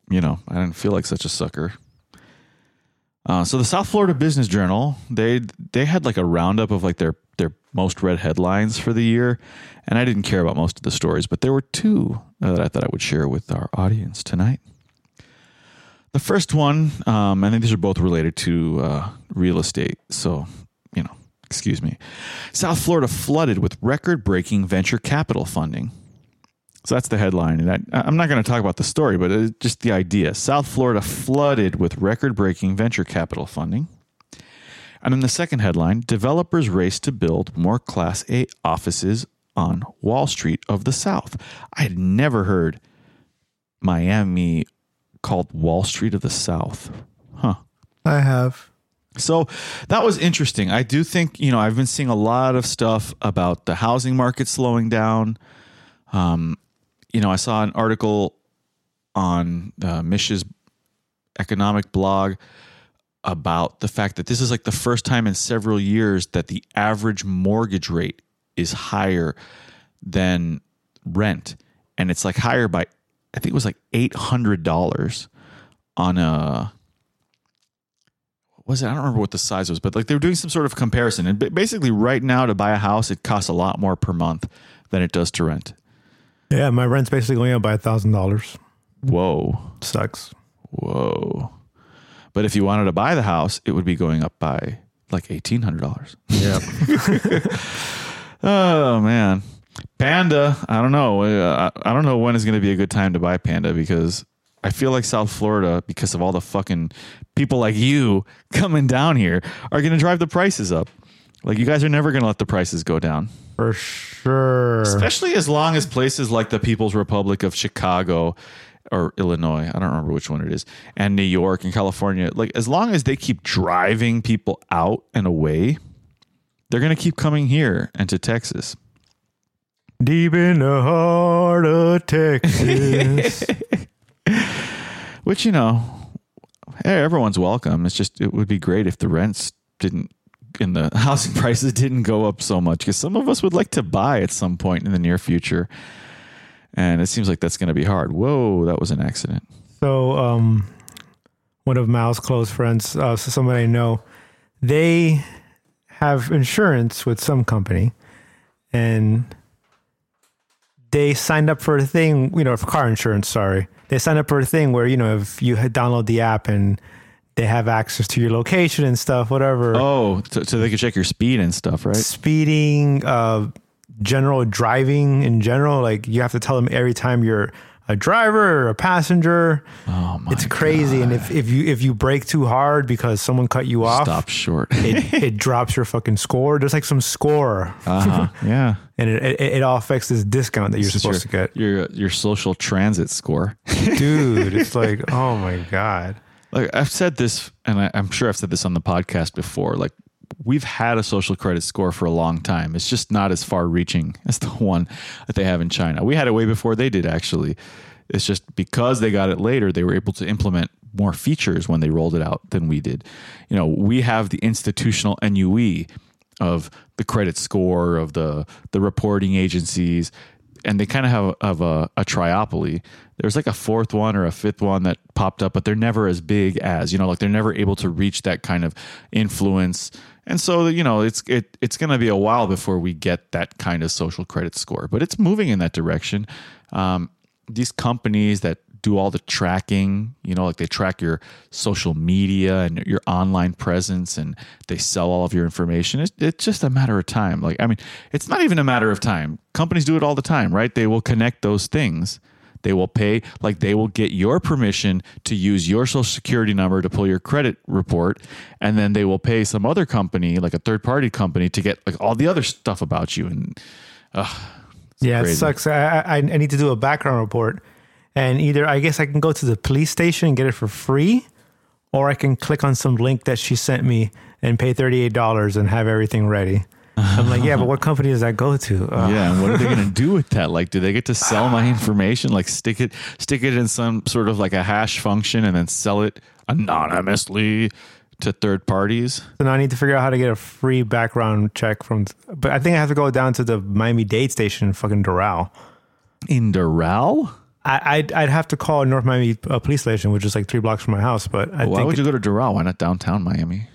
you know, I didn't feel like such a sucker. Uh, so the South Florida Business Journal they they had like a roundup of like their their most read headlines for the year, and I didn't care about most of the stories, but there were two uh, that I thought I would share with our audience tonight. The first one, um, I think these are both related to uh, real estate, so excuse me. South Florida flooded with record-breaking venture capital funding. So that's the headline. And I, I'm not going to talk about the story, but just the idea. South Florida flooded with record breaking venture capital funding. And then the second headline developers race to build more Class A offices on Wall Street of the South. I had never heard Miami called Wall Street of the South. Huh. I have. So that was interesting. I do think, you know, I've been seeing a lot of stuff about the housing market slowing down. Um, you know, I saw an article on uh, Mish's economic blog about the fact that this is like the first time in several years that the average mortgage rate is higher than rent. And it's like higher by, I think it was like $800 on a, was it? I don't remember what the size was, but like they were doing some sort of comparison. And basically, right now to buy a house, it costs a lot more per month than it does to rent. Yeah, my rent's basically going up by a thousand dollars. Whoa. Sucks. Whoa. But if you wanted to buy the house, it would be going up by like $1,800. Yeah. [LAUGHS] Oh, man. Panda, I don't know. Uh, I I don't know when is going to be a good time to buy Panda because I feel like South Florida, because of all the fucking people like you [LAUGHS] coming down here, are going to drive the prices up. Like, you guys are never going to let the prices go down. For sure. Especially as long as places like the People's Republic of Chicago or Illinois, I don't remember which one it is, and New York and California, like as long as they keep driving people out and away, they're going to keep coming here and to Texas. Deep in the heart of [LAUGHS] Texas. Which you know, hey, everyone's welcome. It's just it would be great if the rents didn't and the [LAUGHS] housing prices didn't go up so much because some of us would like to buy at some point in the near future, and it seems like that's going to be hard. Whoa, that was an accident. so, um, one of Mal's close friends, uh, so somebody I know, they have insurance with some company, and they signed up for a thing, you know, for car insurance. Sorry, they signed up for a thing where you know if you had download the app and they have access to your location and stuff, whatever. Oh, so, so they could check your speed and stuff, right? speeding, uh, general driving in general. Like you have to tell them every time you're a driver or a passenger. Oh my! it's crazy. And if, if you if you brake too hard because someone cut you off, Stop short. it, [LAUGHS] it drops your fucking score. There's like some score, uh-huh. [LAUGHS] Yeah. and it, it it all affects this discount that you're This supposed your, to get. your your social transit score. [LAUGHS] Dude, it's like oh my god. like I've said this, and I, I'm sure I've said this on the podcast before. Like we've had a social credit score for a long time. It's just not as far reaching [LAUGHS] as the one that they have in China. We had it way before they did. Actually, it's just because they got it later, they were able to implement more features when they rolled it out than we did. You know, we have the institutional NUE of the credit score of the the reporting agencies and they kind of have, have a, a triopoly. There's like a fourth one or a fifth one that popped up, but they're never as big as you know, like they're never able to reach that kind of influence. And so you know, it's it it's going to be a while before we get that kind of social credit score, but it's moving in that direction. Um, these companies that do all the tracking, you know, like they track your social media and your online presence and they sell all of your information. It's, it's just a matter of time. Like, I mean, it's not even a matter of time. Companies do it all the time, right? They will connect those things. They will pay, like, they will get your permission to use your social security number to pull your credit report. And then they will pay some other company, like a third party company, to get like all the other stuff about you. And, Yeah, crazy. it sucks. I, I I need to do a background report, and either I guess I can go to the police station and get it for free, or I can click on some link that she sent me and pay thirty eight dollars and have everything ready. I'm like, yeah, but what [LAUGHS] company does that go to? Uh, Yeah, and what are they going to do with that? Like, do they get to sell my [SIGHS] information? Like, stick it, stick it in some sort of like a hash function, and then sell it anonymously to third parties? So now I need to figure out how to get a free background check from. But I think I have to go down to the Miami Dade station, in fucking Doral. In Doral? I, I'd I'd have to call North Miami uh, police station, which is like three blocks from my house. But I Why think would you go to Doral? Why not downtown Miami?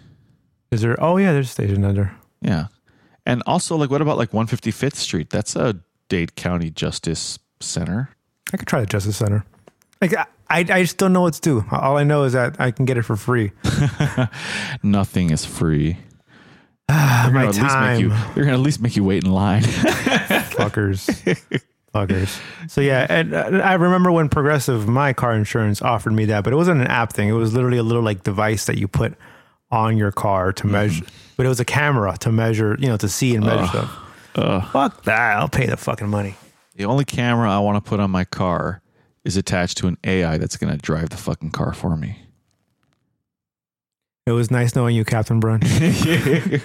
is there? Oh yeah, there's a station under. Yeah, and also like, what about like 155th Street? That's a Dade County Justice Center. I could try the Justice Center. Like I, I just don't know what to do. All I know is that I can get it for free. [LAUGHS] Nothing is free. Ah, [SIGHS] my They're gonna at least make you. time, They're gonna at least make you wait in line. [LAUGHS] [LAUGHS] fuckers, fuckers. So yeah, and uh, I remember when Progressive, my car insurance, offered me that, but it wasn't an app thing. It was literally a little like device that you put on your car to mm-hmm. measure, but it was a camera to measure, you know, to see and measure stuff. Fuck that! I'll pay the fucking money. The only camera I want to put on my car is attached to an AI that's going to drive the fucking car for me. It was nice knowing you, Captain Brunch. [LAUGHS]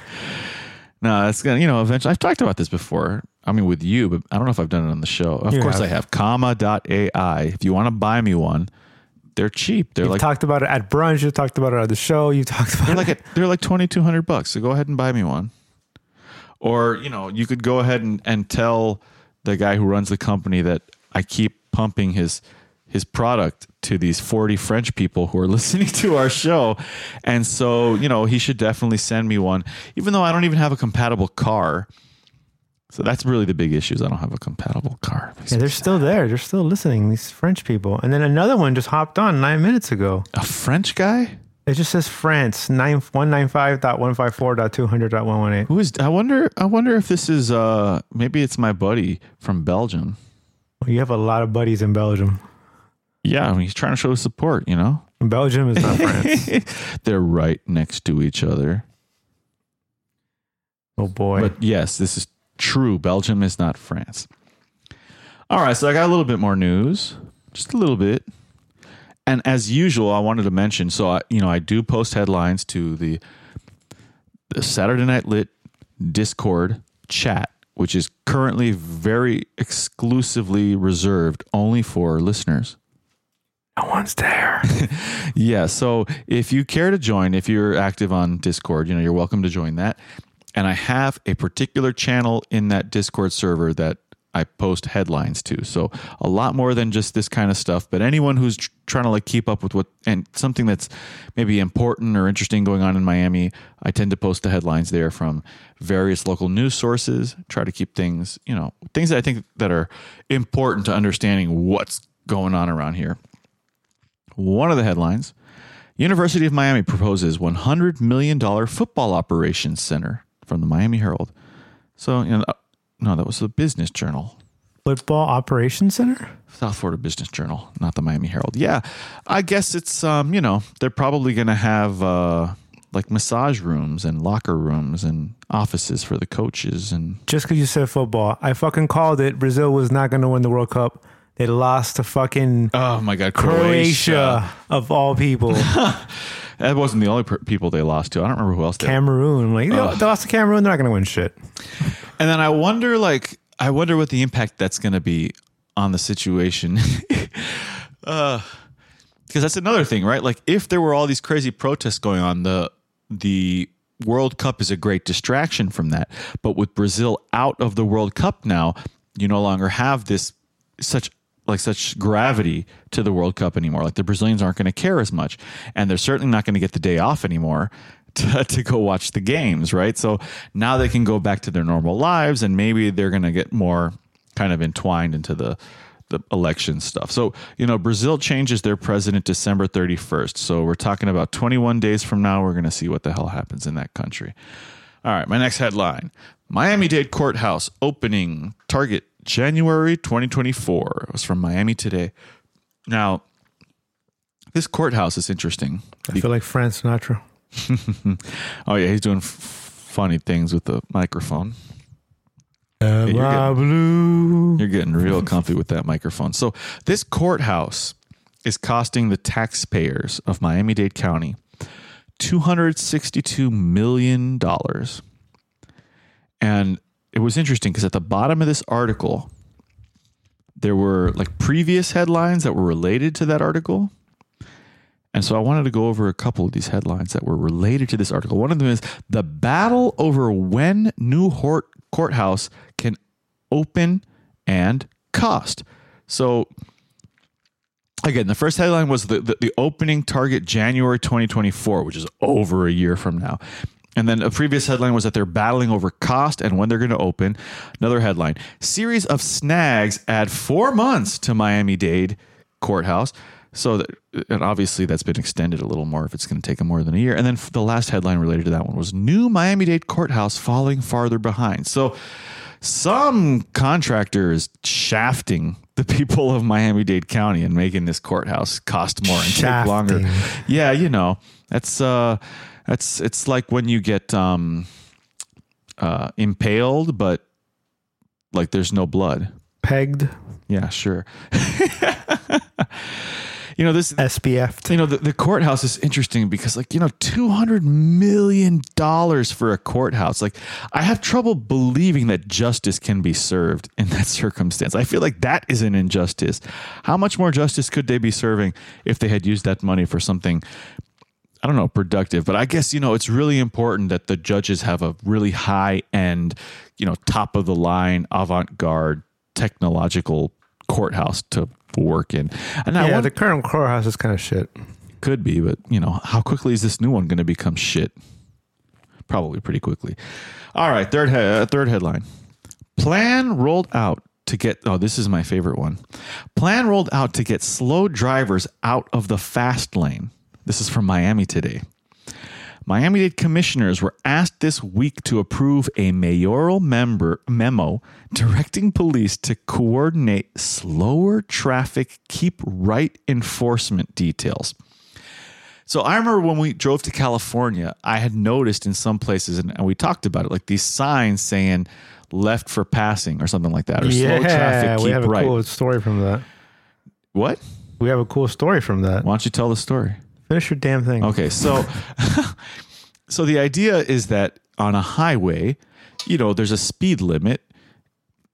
no, that's gonna you know eventually. I've talked about this before. I mean, with you, but I don't know if I've done it on the show. Of You course, have. I have. Comma.ai. If you want to buy me one, they're cheap. They're You like talked about it at brunch. You talked about it at the show. You talked about they're it. like a, they're like twenty two hundred bucks. So go ahead and buy me one. Or you know, you could go ahead and, and tell the guy who runs the company that I keep pumping his his product to these 40 French people who are [LAUGHS] listening to our show. And so, you know, he should definitely send me one, even though I don't even have a compatible car. So that's really the big issue is I don't have a compatible car. Yeah, they're still there. They're still listening. These French people. And then another one just hopped on nine minutes ago. A French guy? It just says France nine one nine five dot one five four dot two hundred dot one one eight. Who is I wonder I wonder if this is uh maybe it's my buddy from Belgium. You have a lot of buddies in Belgium. Yeah, I mean, he's trying to show support, you know? Belgium is not France. [LAUGHS] They're right next to each other. oh boy. But yes, this is true. Belgium is not France. All right, so I got a little bit more news, just a little bit. And as usual, I wanted to mention. So I, you know, I do post headlines to the, the Saturday Night Lit Discord chat, which is currently very exclusively reserved only for listeners. No one's there. [LAUGHS] Yeah. So if you care to join, if you're active on Discord, you know, you're welcome to join that. And I have a particular channel in that Discord server that I post headlines to. So a lot more than just this kind of stuff, but anyone who's tr- trying to like keep up with what and something that's maybe important or interesting going on in Miami, I tend to post the headlines there from various local news sources, try to keep things, you know, things that I think that are important to understanding what's going on around here. One of the headlines University of Miami proposes $100 million football operations center from the Miami Herald. So, you know, uh, no, that was the Business Journal, Football Operations Center? South Florida Business Journal, not the Miami Herald. Yeah, I guess it's, um, you know, they're probably going to have uh, like massage rooms and locker rooms and offices for the coaches. And Just because you said football, I fucking called it. Brazil was not going to win the World Cup. They lost to fucking oh my God, Croatia, of all people. [LAUGHS] That wasn't the only per- people they lost to. I don't remember who else they Cameroon. Like, they, they lost to Cameroon. They're not going to win shit. And then I wonder, like, I wonder what the impact that's going to be on the situation. [LAUGHS] uh, because that's another thing, right? Like, if there were all these crazy protests going on, the the World Cup is a great distraction from that. But with Brazil out of the World Cup now, you no longer have this such like such gravity to the World Cup anymore. Like the Brazilians aren't going to care as much, and they're certainly not going to get the day off anymore [LAUGHS] to, to go watch the games, right? So now they can go back to their normal lives, and maybe they're going to get more kind of entwined into the the election stuff. So, you know, Brazil changes their president December 31st. So we're talking about 21 days from now. We're going to see what the hell happens in that country. All right, my next headline Miami Dade Courthouse opening target January 2024. It was from Miami Today. Now, this courthouse is interesting. I feel like Frank Sinatra. [LAUGHS] Oh, yeah, he's doing f- funny things with the microphone. Am you're getting- blue? You're getting real comfy with that microphone. So, this courthouse is costing the taxpayers of Miami Dade County $262 million. And it was interesting because at the bottom of this article, there were like previous headlines that were related to that article. And so I wanted to go over a couple of these headlines that were related to this article. One of them is the battle over when new Hort courthouse can open and cost. So again, the first headline was the, the, the opening target January 2024, which is over a year from now. And then a previous headline was that they're battling over cost and when they're going to open. Another headline series of snags add four months to Miami Dade courthouse. So, that, and obviously that's been extended a little more if it's going to take them more than a year. And then the last headline related to that one was new Miami Dade courthouse falling farther behind. So, some contractor is shafting the people of Miami Dade County and making this courthouse cost more and take longer. Yeah, you know, that's uh that's it's like when you get um uh impaled but like there's no blood. Pegged. Yeah, sure. [LAUGHS] you know, this SPF. you know the, the courthouse is interesting because like you know 200 million dollars for a courthouse like i have trouble believing that justice can be served in that [LAUGHS] circumstance i feel like that is an injustice how much more justice could they be serving if they had used that money for something I don't know, productive, but I guess, you know, it's really important that the judges have a really high end, you know, top of the line, avant garde, technological courthouse to work in. And I Yeah, wonder- the current courthouse is kind of shit. could be, but you know, how quickly is this new one going to become shit? Probably pretty quickly. All right, third he- uh, third headline. Plan rolled out to get oh, this is my favorite one. Plan rolled out to get slow drivers out of the fast lane. This is from Miami today. Miami Dade commissioners were asked this week to approve a mayoral member memo directing police to coordinate slower traffic keep right enforcement details. So I remember when we drove to California, I had noticed in some places, and, we talked about it, like these signs saying left for passing or something like that, or slow traffic we have a right. cool story from that. What? We have a cool story from that. Why don't you tell the story? Finish your damn thing. Okay, so [LAUGHS] so the idea is that on a highway, you know, there's a speed limit,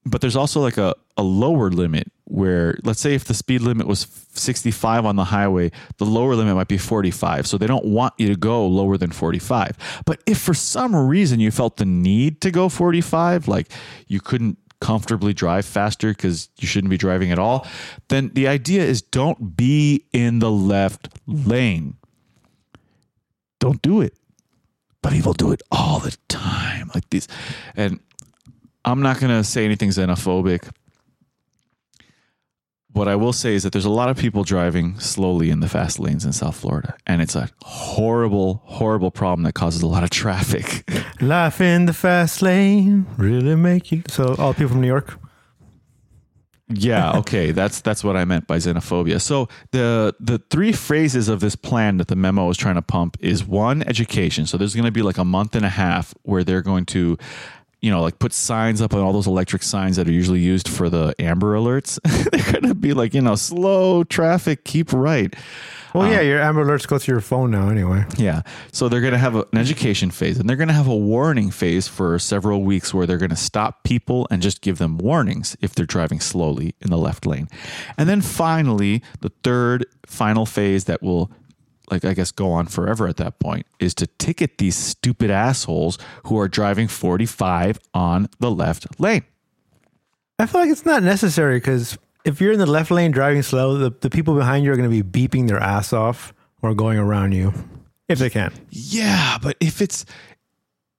but there's also like a, a lower limit where, let's say, if the speed limit was 65 on the highway, the lower limit might be 45. So they don't want you to go lower than 45. But if for some reason you felt the need to go 45, like you couldn't comfortably drive faster because you shouldn't be driving at all, then the idea is don't be in the left lane. Don't do it. But people do it all the time, like these. And I'm not going to say anything xenophobic. What I will say is that there's a lot of people driving slowly in the fast lanes in South Florida, and it's a horrible, horrible problem that causes a lot of traffic. [LAUGHS] Life in the fast lane really make you. So all people from New York. yeah, okay, that's that's what I meant by xenophobia. So the the three phrases of this plan that the memo is trying to pump is one, education. So there's going to be like a month and a half where they're going to you know, like put signs up on all those electric signs that are usually used for the amber alerts. [LAUGHS] They're going to be like, you know, slow traffic, keep right. Well, yeah, um, your Amber Alerts go through your phone now anyway. Yeah. So they're going to have a, an education phase and they're going to have a warning phase for several weeks where they're going to stop people and just give them warnings if they're driving slowly in the left lane. And then finally, the third final phase that will like I guess go on forever at that point is to ticket these stupid assholes who are driving 45 on the left lane. I feel like it's not necessary because if you're in the left lane driving slow, the, the people behind you are going to be beeping their ass off or going around you if they can. Yeah, but if it's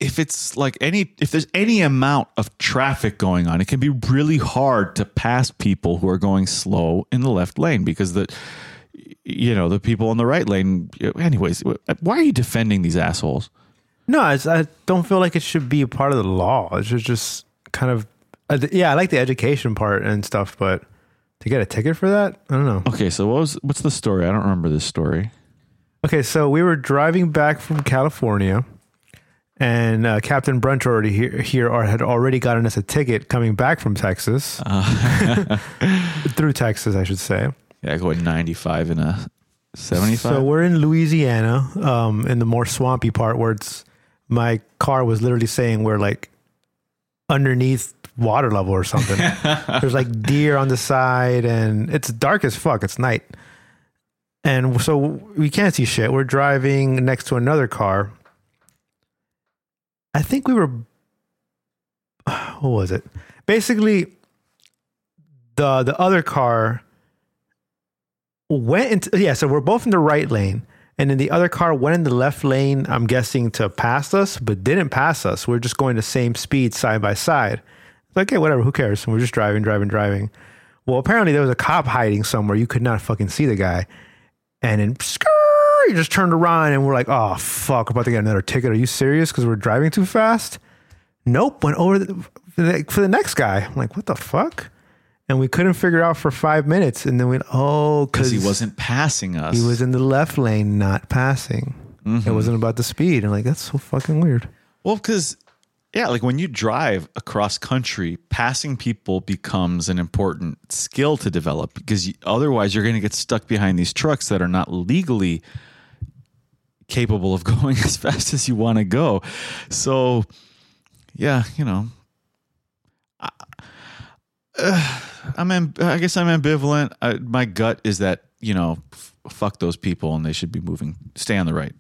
if it's like any if there's any amount of traffic going on, it can be really hard to pass people who are going slow in the left lane because the you know the people in the right lane. Anyways, why are you defending these assholes? No, I don't feel like it should be a part of the law. It's just, just kind of, uh, yeah, I like the education part and stuff, but to get a ticket for that, I don't know. Okay, so what was what's the story? I don't remember this story. Okay, so we were driving back from California, and uh, Captain Brunch already here, here or had already gotten us a ticket coming back from Texas, uh. [LAUGHS] through Texas, I should say. Yeah, going 95 and a 75. So we're in Louisiana, um, in the more swampy part where it's my car was literally saying we're like underneath water level or something. [LAUGHS] There's like deer on the side and it's dark as fuck. It's night. And so we can't see shit. We're driving next to another car. I think we were [SIGHS] what was it? Basically the the other car went into yeah, so we're both in the right lane. And then the other car went in the left lane, I'm guessing to pass us, but didn't pass us. We're just going the same speed side by side. Like, okay, whatever, who cares? And we're just driving, driving, driving. Well, apparently there was a cop hiding somewhere. You could not fucking see the guy. And then skrrr, he just turned around and we're like, oh fuck, we're about to get another ticket. Are you serious? Because we're driving too fast? Nope. Went over the, for the next guy. I'm like, what the fuck? And we couldn't figure out for five minutes. And then we, oh, because he wasn't passing us. He was in the left lane, not passing. Mm-hmm. It wasn't about the speed. And like, that's so fucking weird. Well, because yeah, like when you drive across country, passing people becomes an important skill to develop because you, otherwise you're going to get stuck behind these trucks that are not legally capable of [LAUGHS] going as fast as you want to go. So, yeah, you know, I, uh, I'm. Amb- I guess I'm ambivalent. I, my gut is that you know, f- fuck those people, and they should be moving. Stay on the right.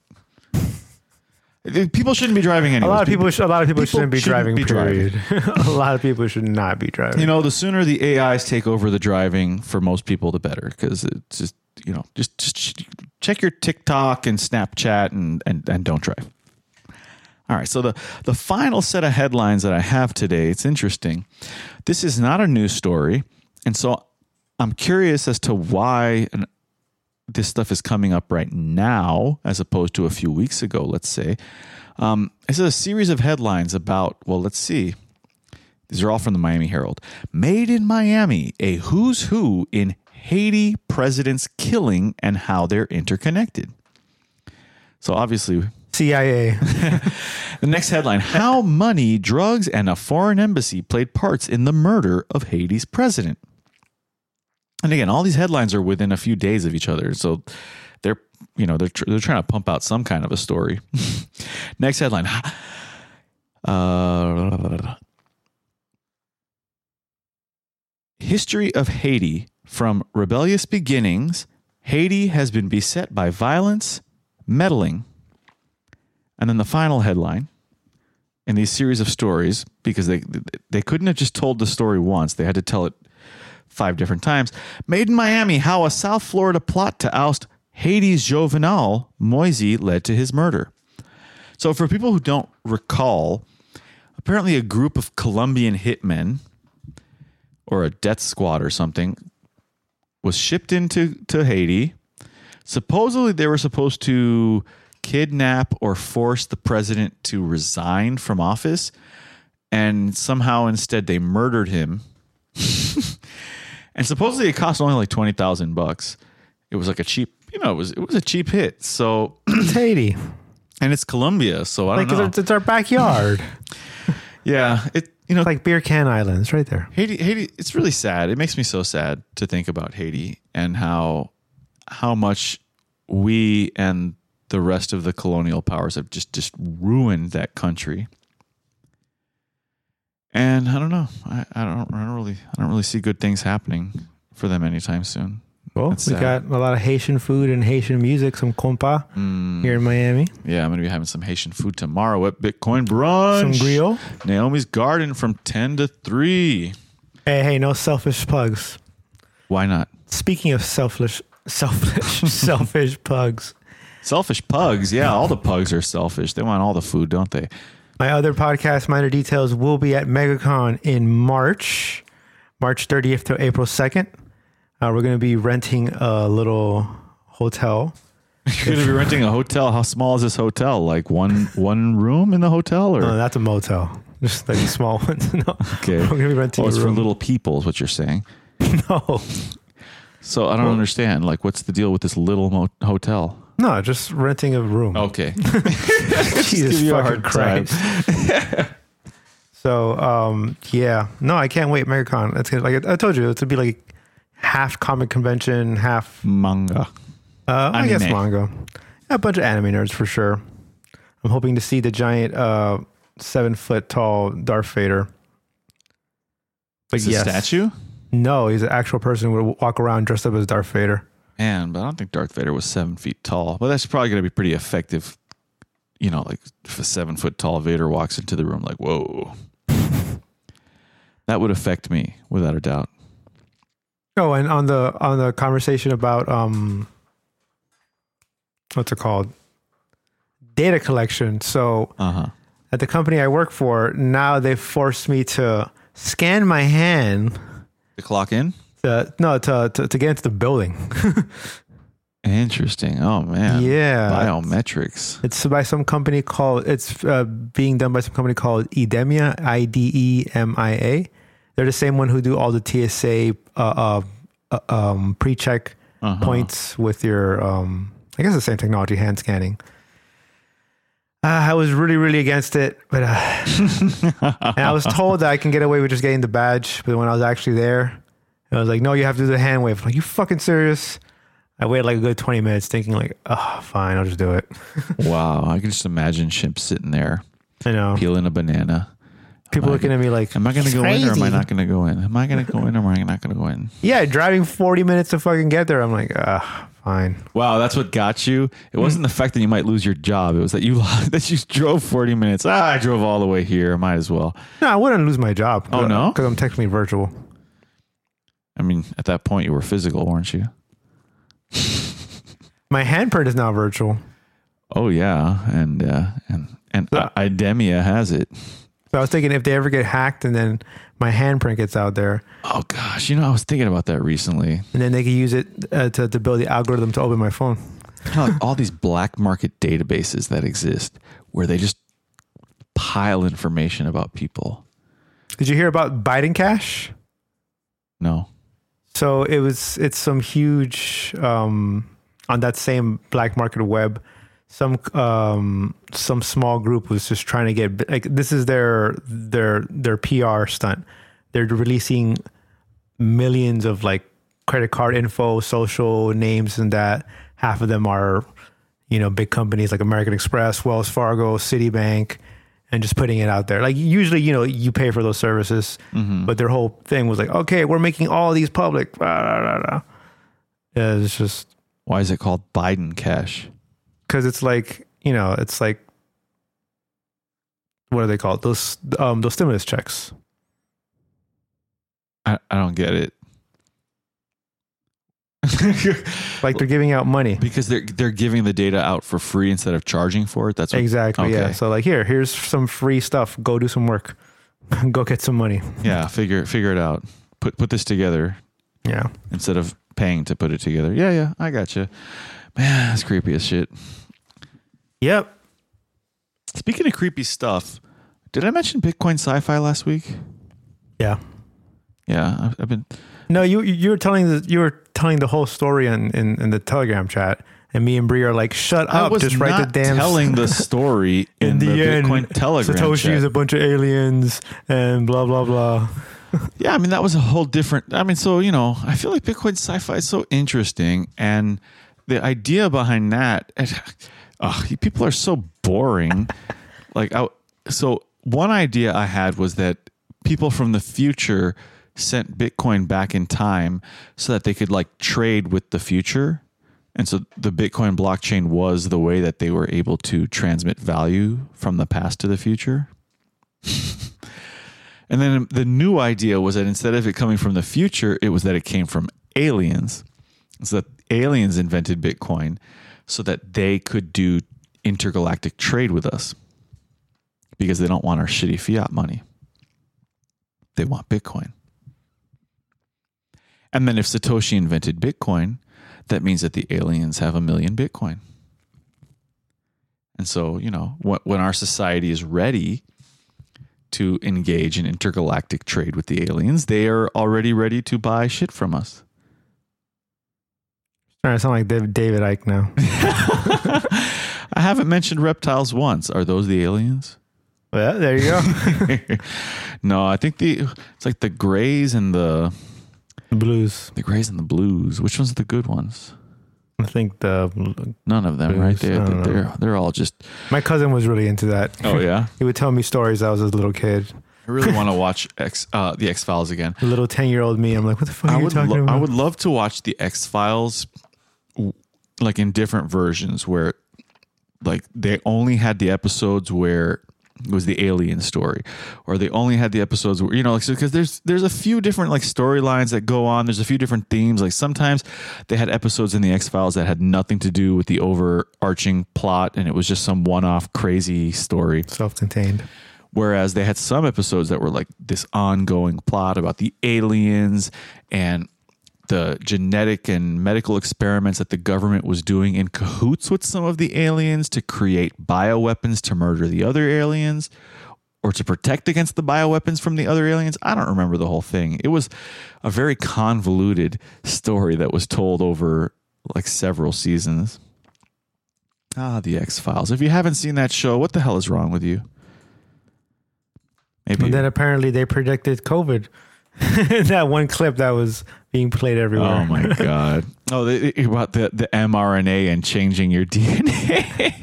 People shouldn't be driving anyway. A lot of people. Should, a lot of people, people shouldn't be shouldn't driving. Be period. Driving. [LAUGHS] a lot of people should not be driving. You know, the sooner the AIs take over the driving for most people, the better. Because it's just you know, just just check your TikTok and Snapchat and and and don't drive. All right, so the, the final set of headlines that I have today, it's interesting. This is not a news story. And so I'm curious as to why this stuff is coming up right now as opposed to a few weeks ago, let's say. Um, this is a series of headlines about, well, let's see. These are all from the Miami Herald. Made in Miami, a who's who in Haiti presidents killing and how they're interconnected. So obviously, CIA. [LAUGHS] the next headline How money, drugs, and a foreign embassy played parts in the murder of Haiti's president. And again, all these headlines are within a few days of each other. So they're, you know, they're, tr- they're trying to pump out some kind of a story. [LAUGHS] next headline Uh, history of Haiti from rebellious beginnings. Haiti has been beset by violence, meddling, and then the final headline in these series of stories because they they couldn't have just told the story once; they had to tell it five different times. Made in Miami, how a South Florida plot to oust Haiti's Jovenel Moise led to his murder. So, for people who don't recall, apparently a group of Colombian hitmen or a death squad or something was shipped into to Haiti. Supposedly, they were supposed to kidnap or force the president to resign from office, and somehow instead they murdered him. [LAUGHS] and supposedly, it cost only like twenty thousand bucks. It was like a cheap, you know, it was it was a cheap hit. So, [CLEARS THROAT] It's Haiti. and it's Colombia, so I don't Like know. it's, it's our backyard. [LAUGHS] Yeah, it you know It's like Beer Can Islands right there. Haiti Haiti it's really sad. It makes me so sad to think about Haiti and how how much we and the rest of the colonial powers have just just ruined that country. And I don't know. I, I don't I don't really I don't really see good things happening for them anytime soon. Well, That's we sad. got a lot of Haitian food and Haitian music, some compa Mm, here in Miami. yeah, I'm gonna be having some Haitian food tomorrow at Bitcoin brunch. Some griot. Naomi's Garden from ten to three. Hey, hey, no selfish plugs. Why not? Speaking of selfish, [LAUGHS] selfish, selfish plugs, Selfish pugs. Yeah, all the pugs are selfish. They want all the food, don't they? my other podcast, Minor Details, will be at MegaCon in March, March 30th to April 2nd. Uh, we're going to be renting a little hotel. [LAUGHS] You're gonna be renting a hotel. How small is this hotel? Like one one room in the hotel, or No, that's a motel. Just like small [LAUGHS] ones. No, okay? we're going to be renting Oh, it's for little people, is what you're saying. [LAUGHS] no, So I don't understand. Like, what's the deal with this little mo- hotel? No, just renting a room. Okay, [LAUGHS] Jesus give you a fucking hard time. Christ. [LAUGHS] so, um, yeah, no, I can't wait. MegaCon. It's gonna, like I told you, it's gonna be like half comic convention, half manga. uh, I guess Anime. manga. A bunch of anime nerds for sure. I'm hoping to see the giant, uh, seven foot tall Darth Vader. Like Is it a yes, statue? no, he's an actual person who would walk around dressed up as Darth Vader. Man, but I don't think Darth Vader was seven feet tall. But that's probably gonna be pretty effective. You know, like if a seven foot tall Vader walks into the room, like whoa, [LAUGHS] that would affect me without a doubt. Oh, and on the on the conversation about um, what's it called? Data collection. So Uh huh. at the company I work for, now they forced me to scan my hand The clock in. To no to to, to get into the building. [LAUGHS] Interesting. Oh man. yeah, Biometrics. it's by some company called. It's uh, being done by some company called Idemia. I D E M I A. They're the same one who do all the TSA uh, uh, uh, um, pre-check Uh-huh. points with your um I guess the same technology hand scanning. Uh, I was really really against it, but uh, [LAUGHS] and I was told that I can get away with just getting the badge, but when I was actually there, I was like, no, you have to do the hand wave. I'm like, you fucking serious? I waited like a good 20 minutes thinking like, oh, fine, I'll just do it. [LAUGHS] wow. I can just imagine Chimp sitting there I know. peeling a banana. People Am looking at me like, Am I going to "He's go in or am I not going to go in? Am I going to go in or am I not going to go in? Yeah, driving 40 minutes to fucking get there. I'm like, ah, fine. Wow, that's what got you. It wasn't the fact that you might lose your job. It was that you [LAUGHS] that you drove 40 minutes. Ah, I drove all the way here. Might as well. No, I wouldn't lose my job. Oh, no? Because I'm technically virtual. I mean, at that point you were physical, weren't you? [LAUGHS] My handprint is now virtual. Oh yeah, and uh, and and Yeah. I- Idemia has it. So I was thinking if they ever get hacked and then my handprint gets out there, Oh gosh, you know I was thinking about that recently. and then they could use it uh, to, to build the algorithm to open my phone. Like all these black market databases that exist where they just pile information about people. Did you hear about Biden Cash? No. So it was it's some huge um, on that same black market web. Some um, some small group was just trying to get like this is their their their PR stunt. They're releasing millions of like credit card info, social names, and that. Half of them are you know big companies like American Express, Wells Fargo, Citibank, and just putting it out there. Like usually, you know, you pay for those services, Mm-hmm. but their whole thing was like, okay, we're making all these public. Blah, blah, blah. Yeah, it's just Why is it called Biden Cash? because it's like you know, it's like what are they called? Those um those stimulus checks. I, I don't get it. Like they're giving out money. because they're they're giving the data out for free instead of charging for it. That's what, Exactly. Yeah. So like here, here's some free stuff. Go do some work. [LAUGHS] Go get some money. yeah. Figure figure it out. Put put this together Yeah. instead of paying to put it together. Yeah, yeah. I got you. Man, that's creepy as shit. Yep. Speaking of creepy stuff, did I mention Bitcoin Sci-Fi last week? Yeah. Yeah, I've, I've been. No, you you were telling the you were telling the whole story in, in, in the Telegram chat, and me and Bree are like, "Shut I up! Just write the damn." telling the [LAUGHS] story in, in the, the, end, Bitcoin Telegram Satoshi chat. is a bunch of aliens and blah blah blah. [LAUGHS] Yeah, I mean that was a whole different. I mean, so you know, I feel like Bitcoin sci-fi is so interesting, and the idea behind that, ugh, people are so boring. [LAUGHS] like, I, so one idea I had was that people from the future sent Bitcoin back in time so that they could like trade with the future. And so the Bitcoin blockchain was the way that they were able to transmit value from the past to the future. [LAUGHS] And then the new idea was that instead of it coming from the future, it was that it came from aliens. So that aliens invented Bitcoin so that they could do intergalactic trade with us because they don't want our shitty fiat money. They want Bitcoin. And then if Satoshi invented Bitcoin, that means that the aliens have a million Bitcoin. And so, you know, when our society is ready to engage in intergalactic trade with the aliens, they are already ready to buy shit from us. Trying to sound like David Icke now. [LAUGHS] [LAUGHS] I haven't mentioned reptiles once. Are those the aliens? Well, there you go. [LAUGHS] no, I think the it's like the grays and the the blues. the grays and the blues. Which ones are the good ones? I think the None of them, right? Blues, They, I don't know. they're they're all just. my cousin was really into that. Oh yeah, He would tell me stories. I was a little kid, I really [LAUGHS] want to watch X uh, the X Files again. a little ten year old me. I'm like, what the fuck are I you would talking lo- about? I would love to watch the X Files like in different versions where like they only had the episodes where was the alien story or they only had the episodes where you know like because there's there's a few different like storylines that go on. There's a few different themes. Like sometimes they had episodes in the x-files that had nothing to do with the overarching plot and it was just some one-off crazy story. Self-contained. Whereas they had some episodes that were like this ongoing plot about the aliens and the genetic and medical experiments that the government was doing in cahoots with some of the aliens to create bioweapons to murder the other aliens or to protect against the bioweapons from the other aliens. I don't remember the whole thing. It was a very convoluted story that was told over like several seasons. Ah, the X Files. If you haven't seen that show, what the hell is wrong with you? Maybe And then apparently they predicted COVID. [LAUGHS] that one clip that was being played everywhere. Oh my [LAUGHS] god! Oh, the, about the the mRNA and changing your [LAUGHS] DNA.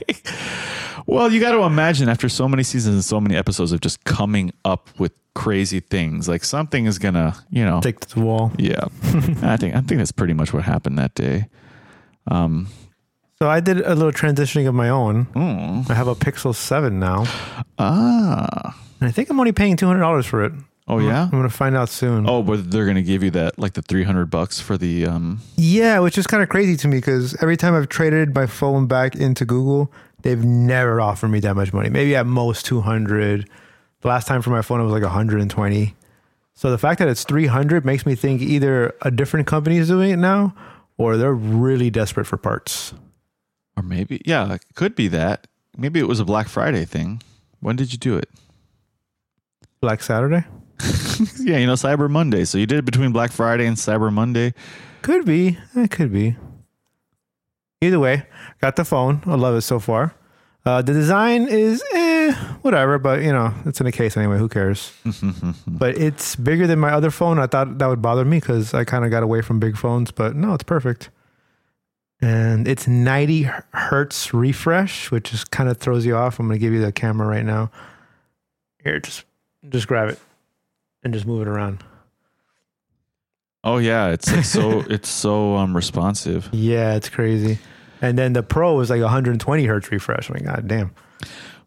well, you got to imagine after so many seasons and so many episodes of just coming up with crazy things, like something is gonna, you know, Stick to the wall. yeah. [LAUGHS] I think I think that's pretty much what happened that day. Um, So I did a little transitioning of my own. mm, I have a Pixel 7 now. ah, And I think I'm only paying $200 for it. Oh yeah. I'm to find out soon. Oh, but they're gonna give you that like the three hundred bucks for the um. Yeah, which is kind of crazy to me because every time I've traded my phone back into Google, they've never offered me that much money. Maybe at most 200. The last time for my phone, it was like 120. So the fact that it's 300 makes me think either a different company is doing it now or they're really desperate for parts. Or maybe, yeah, it could be that. Maybe it was a Black Friday thing. When did you do it? Black Saturday? [LAUGHS] yeah, you know, Cyber Monday. So you did it between Black Friday and Cyber Monday. Could be. It could be. Either way, got the phone. I love it so far. Uh, the design is eh, whatever, but you know, it's in a case anyway. Who cares? [LAUGHS] but it's bigger than my other phone. I thought that would bother me because I kind of got away from big phones, but no, it's perfect. And it's 90 hertz refresh, which just kind of throws you off. I'm going to give you the camera right now. Here, just just grab it and just move it around. Oh yeah, it's like so [LAUGHS] it's so um responsive. Yeah, it's crazy. And then the Pro is like 120 hertz refresh. I mean, god damn.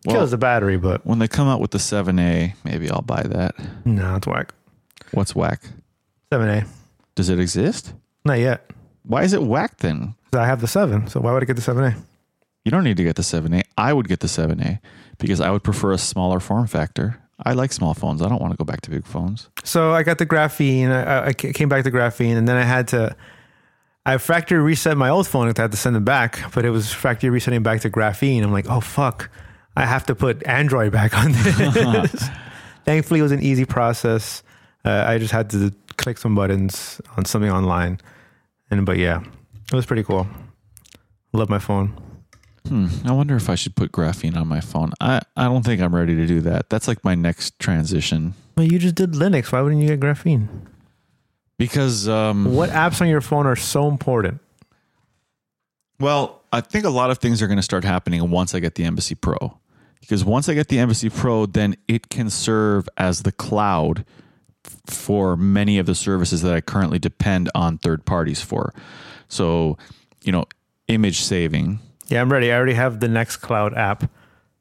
Well, Kills the battery, but when they come out with the 7A, maybe I'll buy that. no, it's whack. What's whack? 7A. Does it exist? Not yet. Why is it whack then? I have the 7, so why would I get the 7A? You don't need to get the 7A. I would get the 7A because I would prefer a smaller form factor. I like small phones. I don't want to go back to big phones. So I got the graphene. I, I came back to graphene, and then I had to. I factory reset my old phone. I had to send it back, but it was factory resetting back to graphene. I'm like, oh fuck, I have to put Android back on this. [LAUGHS] Thankfully, it was an easy process. Uh, I just had to click some buttons on something online, and but yeah, it was pretty cool. Love my phone. Hmm. I wonder if I should put graphene on my phone. I, I don't think I'm ready to do that. That's like my next transition Well, you just did Linux. Why wouldn't you get graphene? because um, What apps on your phone are so important? Well, I think a lot of things are going to start happening once I get the Embassy Pro. Because once I get the Embassy Pro, then it can serve as the cloud for many of the services that I currently depend on third parties for. So, you know, image saving. Yeah, I'm ready. I already have the Nextcloud app.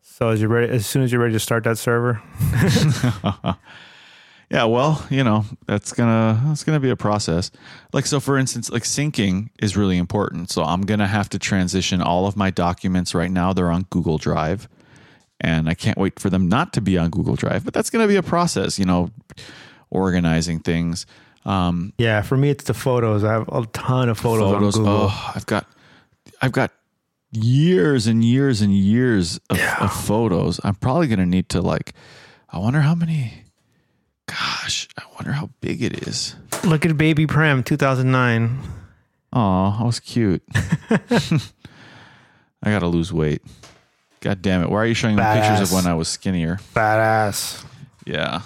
So as you ready, as soon as you're ready to start that server, [LAUGHS] Yeah, well, you know, that's gonna that's gonna be a process. Like so for instance, like syncing is really important. So I'm gonna have to transition all of my documents right now. They're on Google Drive. And I can't wait for them not to be on Google Drive. But that's gonna be a process, you know, organizing things. Um yeah, for me it's the photos. I have a ton of photos, photos. on Google. Oh, I've got I've got years and years and years of, of photos. I'm probably gonna need to like I wonder how many gosh, I wonder how big it is. Look at Baby Prem 2009. Oh, that was cute. [LAUGHS] I gotta lose weight. God damn it! Why are you showing me pictures of when I was skinnier? Badass. Yeah.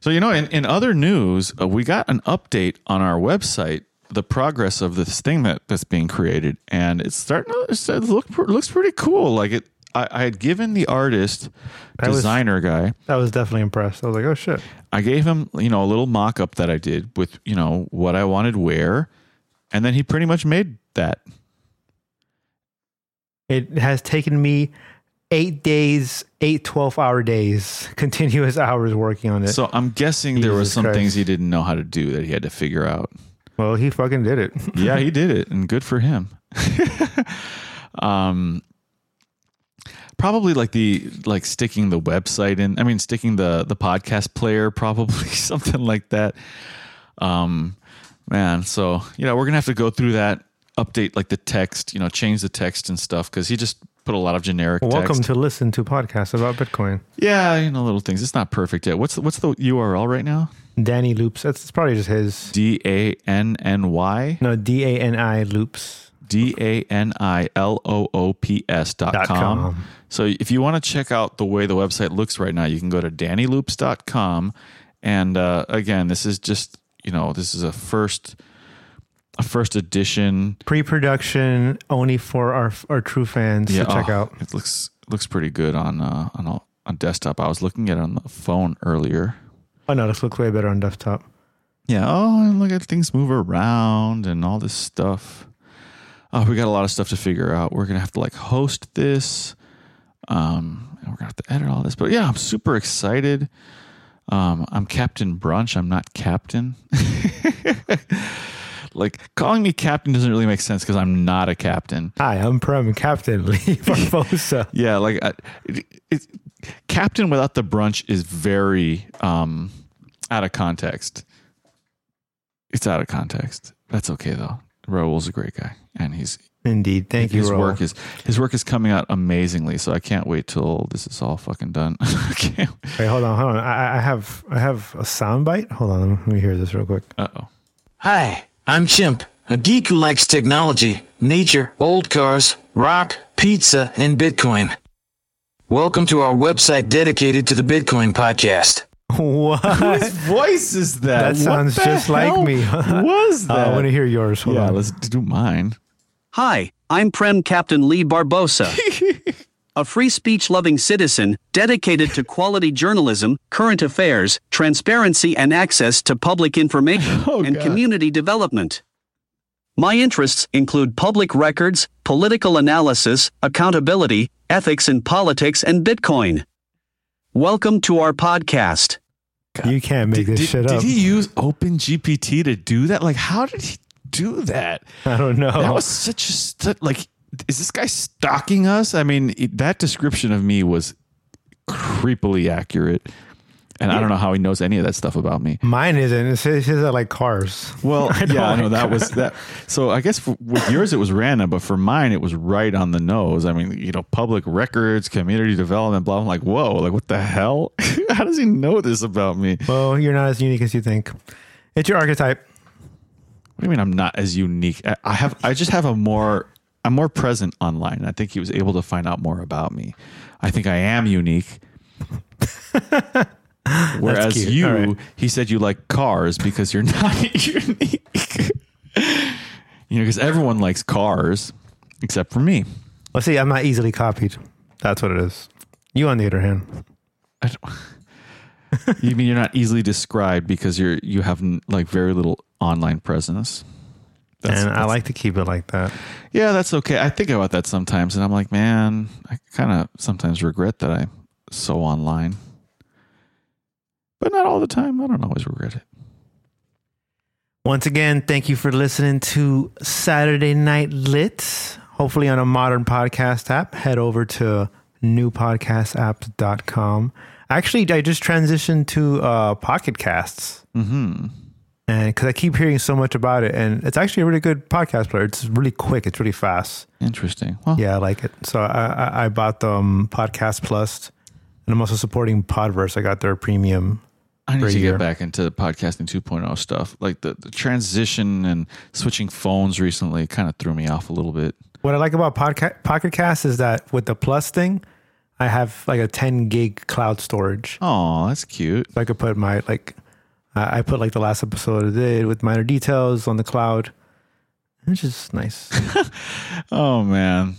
So you know, in, in other news, uh, we got an update on our website, the progress of this thing that that's being created, and it's starting to it's, it look looks pretty cool. Like it, I, I had given the artist, was- designer guy, I was definitely impressed. I was like, oh shit. I gave him you know a little mock up that I did with you know what I wanted where, and then he pretty much made that. It has taken me eight days, eight 12 hour days, [LAUGHS] continuous hours working on it. So I'm guessing there were Jesus some Christ. things he didn't know how to do that he had to figure out. Well, he fucking did it. [LAUGHS] yeah, he did it, and good for him. [LAUGHS] um, probably like the like sticking the website in. I mean, sticking the the podcast player, [LAUGHS] probably something like that. Um, man, so you know, we're gonna have to go through that, update like the text, you know, change the text and stuff because he just put a lot of generic Welcome to listen to podcasts about Bitcoin. yeah, you know, little things. It's not perfect yet. What's the, what's the URL right now? Danny Loops. That's it's probably just his. D A N N Y. No, D A N I Loops. D A N I L O O P S dot Dot com. com. So if you want to check out the way the website looks right now, you can go to daniloops.com. And uh, again, this is just, you know, this is a first a first edition. Pre-production only for our our true fans to check oh, out. It looks looks pretty good on uh, on a, on desktop. I was looking at it on the phone earlier. Oh no, this looks way better on desktop. Yeah. Oh, and look at things move around and all this stuff. Oh, we got a lot of stuff to figure out. We're gonna have to like host this. Um, and we're gonna have to edit all this. But yeah, I'm super excited. Um, I'm Captain Brunch. I'm not Captain. [LAUGHS] like calling me Captain doesn't really make sense because I'm not a captain. Hi, I'm Prem Captain [LAUGHS] Lee Barbosa. [LAUGHS] Yeah, like I, it, it, Captain without the brunch is very um, out of context. It's out of context. That's okay though. Raul's a great guy, and he's Indeed, thank you. his work is his work is coming out amazingly. So I can't wait till this is all fucking done. [LAUGHS] I can't. Wait, hold on, hold on. I, I have I have a sound bite. Hold on, let me hear this real quick. Uh oh. Hi, I'm Chimp, a geek who likes technology, nature, old cars, rock, pizza, and Bitcoin. Welcome to our website dedicated to the Bitcoin podcast. What? Whose voice is that? That What sounds the just like hell me. [LAUGHS] Was Uh, that? I want to hear yours. Hold yeah, on. let's do mine. Hi, I'm Prem Captain Lee Barbosa. [LAUGHS] a free speech loving citizen dedicated to quality journalism, current affairs, transparency, and access to public information [LAUGHS] Oh, and God. community development. My interests include public records, political analysis, accountability, ethics in politics, and Bitcoin. Welcome to our podcast. You can't make Did, this did- shit up. did he use OpenGPT to do that? Like, how did he do that? I don't know. That was such a st- like. Is this guy stalking us? I mean, that description of me was creepily accurate, and I don't know how he knows any of that stuff about me. Mine isn't. It says, it I like cars. Well, [LAUGHS] I yeah, I know like that was that. So I guess for, with yours it was random, but for mine it was right on the nose. I mean, you know, public records, community development, blah. I'm like, whoa, like what the hell? [LAUGHS] How does he know this about me? Well, you're not as unique as you think. It's your archetype. What do you mean I'm not as unique? I have, I just have a more, I'm more present online. I think he was able to find out more about me. I think I am unique. [LAUGHS] Whereas you, right. he said you like cars because you're [LAUGHS] not [LAUGHS] unique. you know, because everyone likes cars except for me. Well, see, I'm not easily copied. That's what it is. You, on the other hand, I don't, you mean you're not easily described because you're you have like very little online presence. That's- and I like to keep it like that. Yeah, that's okay. I think about that sometimes, and I'm like, man, I kind of sometimes regret that I'm so online, but not all the time. I don't always regret it. Once again, thank you for listening to Saturday Night Lit. Hopefully on a modern podcast app. Head over to newpodcastapp.com. Actually, I just transitioned to uh, Pocket Casts. Mm-hmm. And because I keep hearing so much about it, and it's actually a really good podcast player. It's really quick, it's really fast. Interesting. Well, Yeah, I like it. So I, I, I bought the um, Podcast Plus, and I'm also supporting Podverse. I got their premium. I need to year. get back into podcasting 2.0 stuff. Like the, the transition and switching phones recently kind of threw me off a little bit. What I like about Podca- Pocket Cast is that with the Plus thing, I have like a 10 gig cloud storage. Oh, that's cute. So I could put my like, I put like the last episode I did with minor details on the cloud. It's just nice. [LAUGHS] Oh man.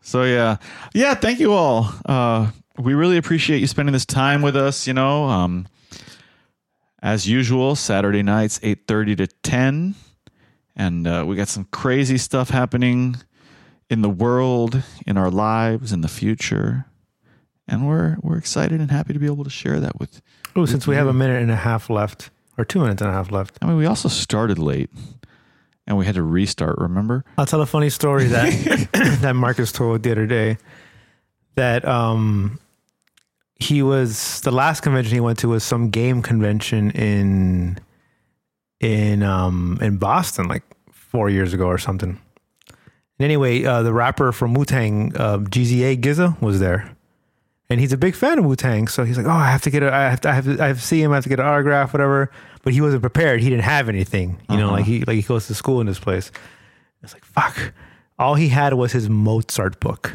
So yeah. Yeah, thank you all. Uh we really appreciate you spending this time with us, you know. Um as usual, Saturday nights 8:30 to 10 and uh, we got some crazy stuff happening in the world, in our lives, in the future. And we're we're excited and happy to be able to share that with Oh, since we have a minute and a half left, or two minutes and a half left, I mean, we also started late and we had to restart, remember? I'll tell a funny story that [LAUGHS] [COUGHS] that Marcus told the other day. That um, he was the last convention he went to was some game convention in in um in Boston like four years ago or something. And anyway, uh, the rapper from Wu Tang, uh, GZA Giza, was there, and he's a big fan of Wu Tang. So he's like, "Oh, I have to get a, I have to, I have to, I have to see him. I have to get an autograph, whatever." But he wasn't prepared. He didn't have anything. You know, Uh-huh. like he like he goes to school in this place. It's like fuck. All he had was his Mozart book,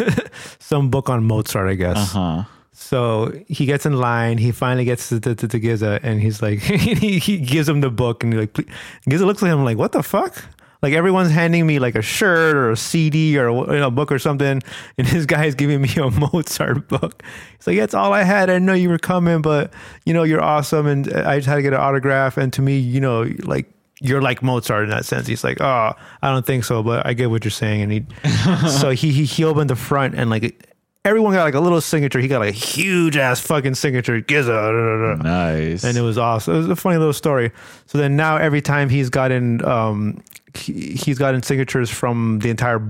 [LAUGHS] some book on Mozart, I guess. Uh-huh. So he gets in line. He finally gets to, to, to Giza, and he's like, [LAUGHS] he, he gives him the book, and he's like, "Please." Giza looks at him like, what the fuck? Like everyone's handing me like a shirt or a CD or you know, a book or something, [LAUGHS] and this guy's giving me a [LAUGHS] Mozart book. He's like, that's all I had. I didn't know you were coming, but you know, you're awesome, and I just had to get an autograph. And to me, you know, like you're like Mozart in that sense. He's like, oh, I don't think so, but I get what you're saying. And he, [LAUGHS] so he, he he opened the front, and like everyone got like a little signature. He got like a huge ass fucking signature, Giza. da, da, da. Nice. And it was awesome. It was a funny little story. So then now every time he's gotten um he, he's gotten signatures from the entire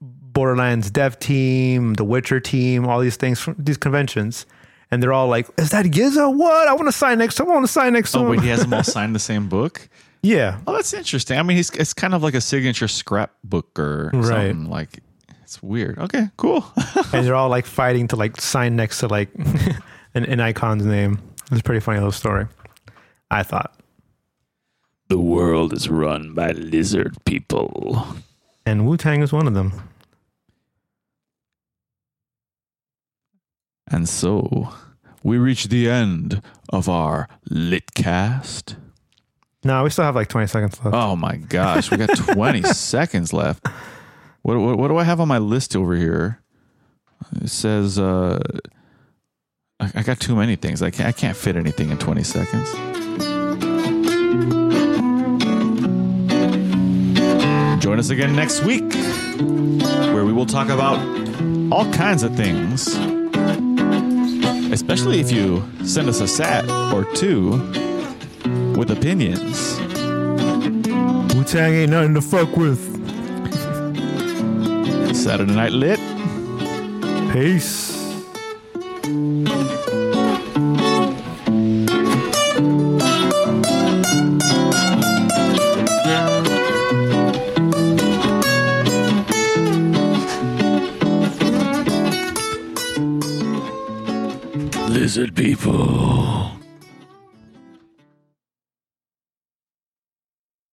Borderlands dev team, the Witcher team, all these things from these conventions. And they're all like, "Is that Giza? What? I want to sign next to him. I want to sign next to Oh, him." wait, he has them all [LAUGHS] signed the same book? yeah, Oh, that's interesting. I mean, he's it's kind of like a signature scrapbook or Right. something. Like, it's weird. Okay, cool. [LAUGHS] and they're all like fighting to like sign next to like [LAUGHS] an, an icon's name. It's a pretty funny little story. I thought. the world is run by lizard people. And Wu Tang is one of them. And so we reach the end of our litcast. No, we still have like 20 seconds left. Oh my gosh, we got 20 [LAUGHS] seconds left. What, what what do I have on my list over here? It says, uh, I, I got too many things. I can't, I can't fit anything in 20 seconds. Join us again next week, where we will talk about all kinds of things. Especially if you send us a sat or two with opinions. Wu Tang ain't nothing to fuck with. Saturday Night Lit. Peace. Lizard people.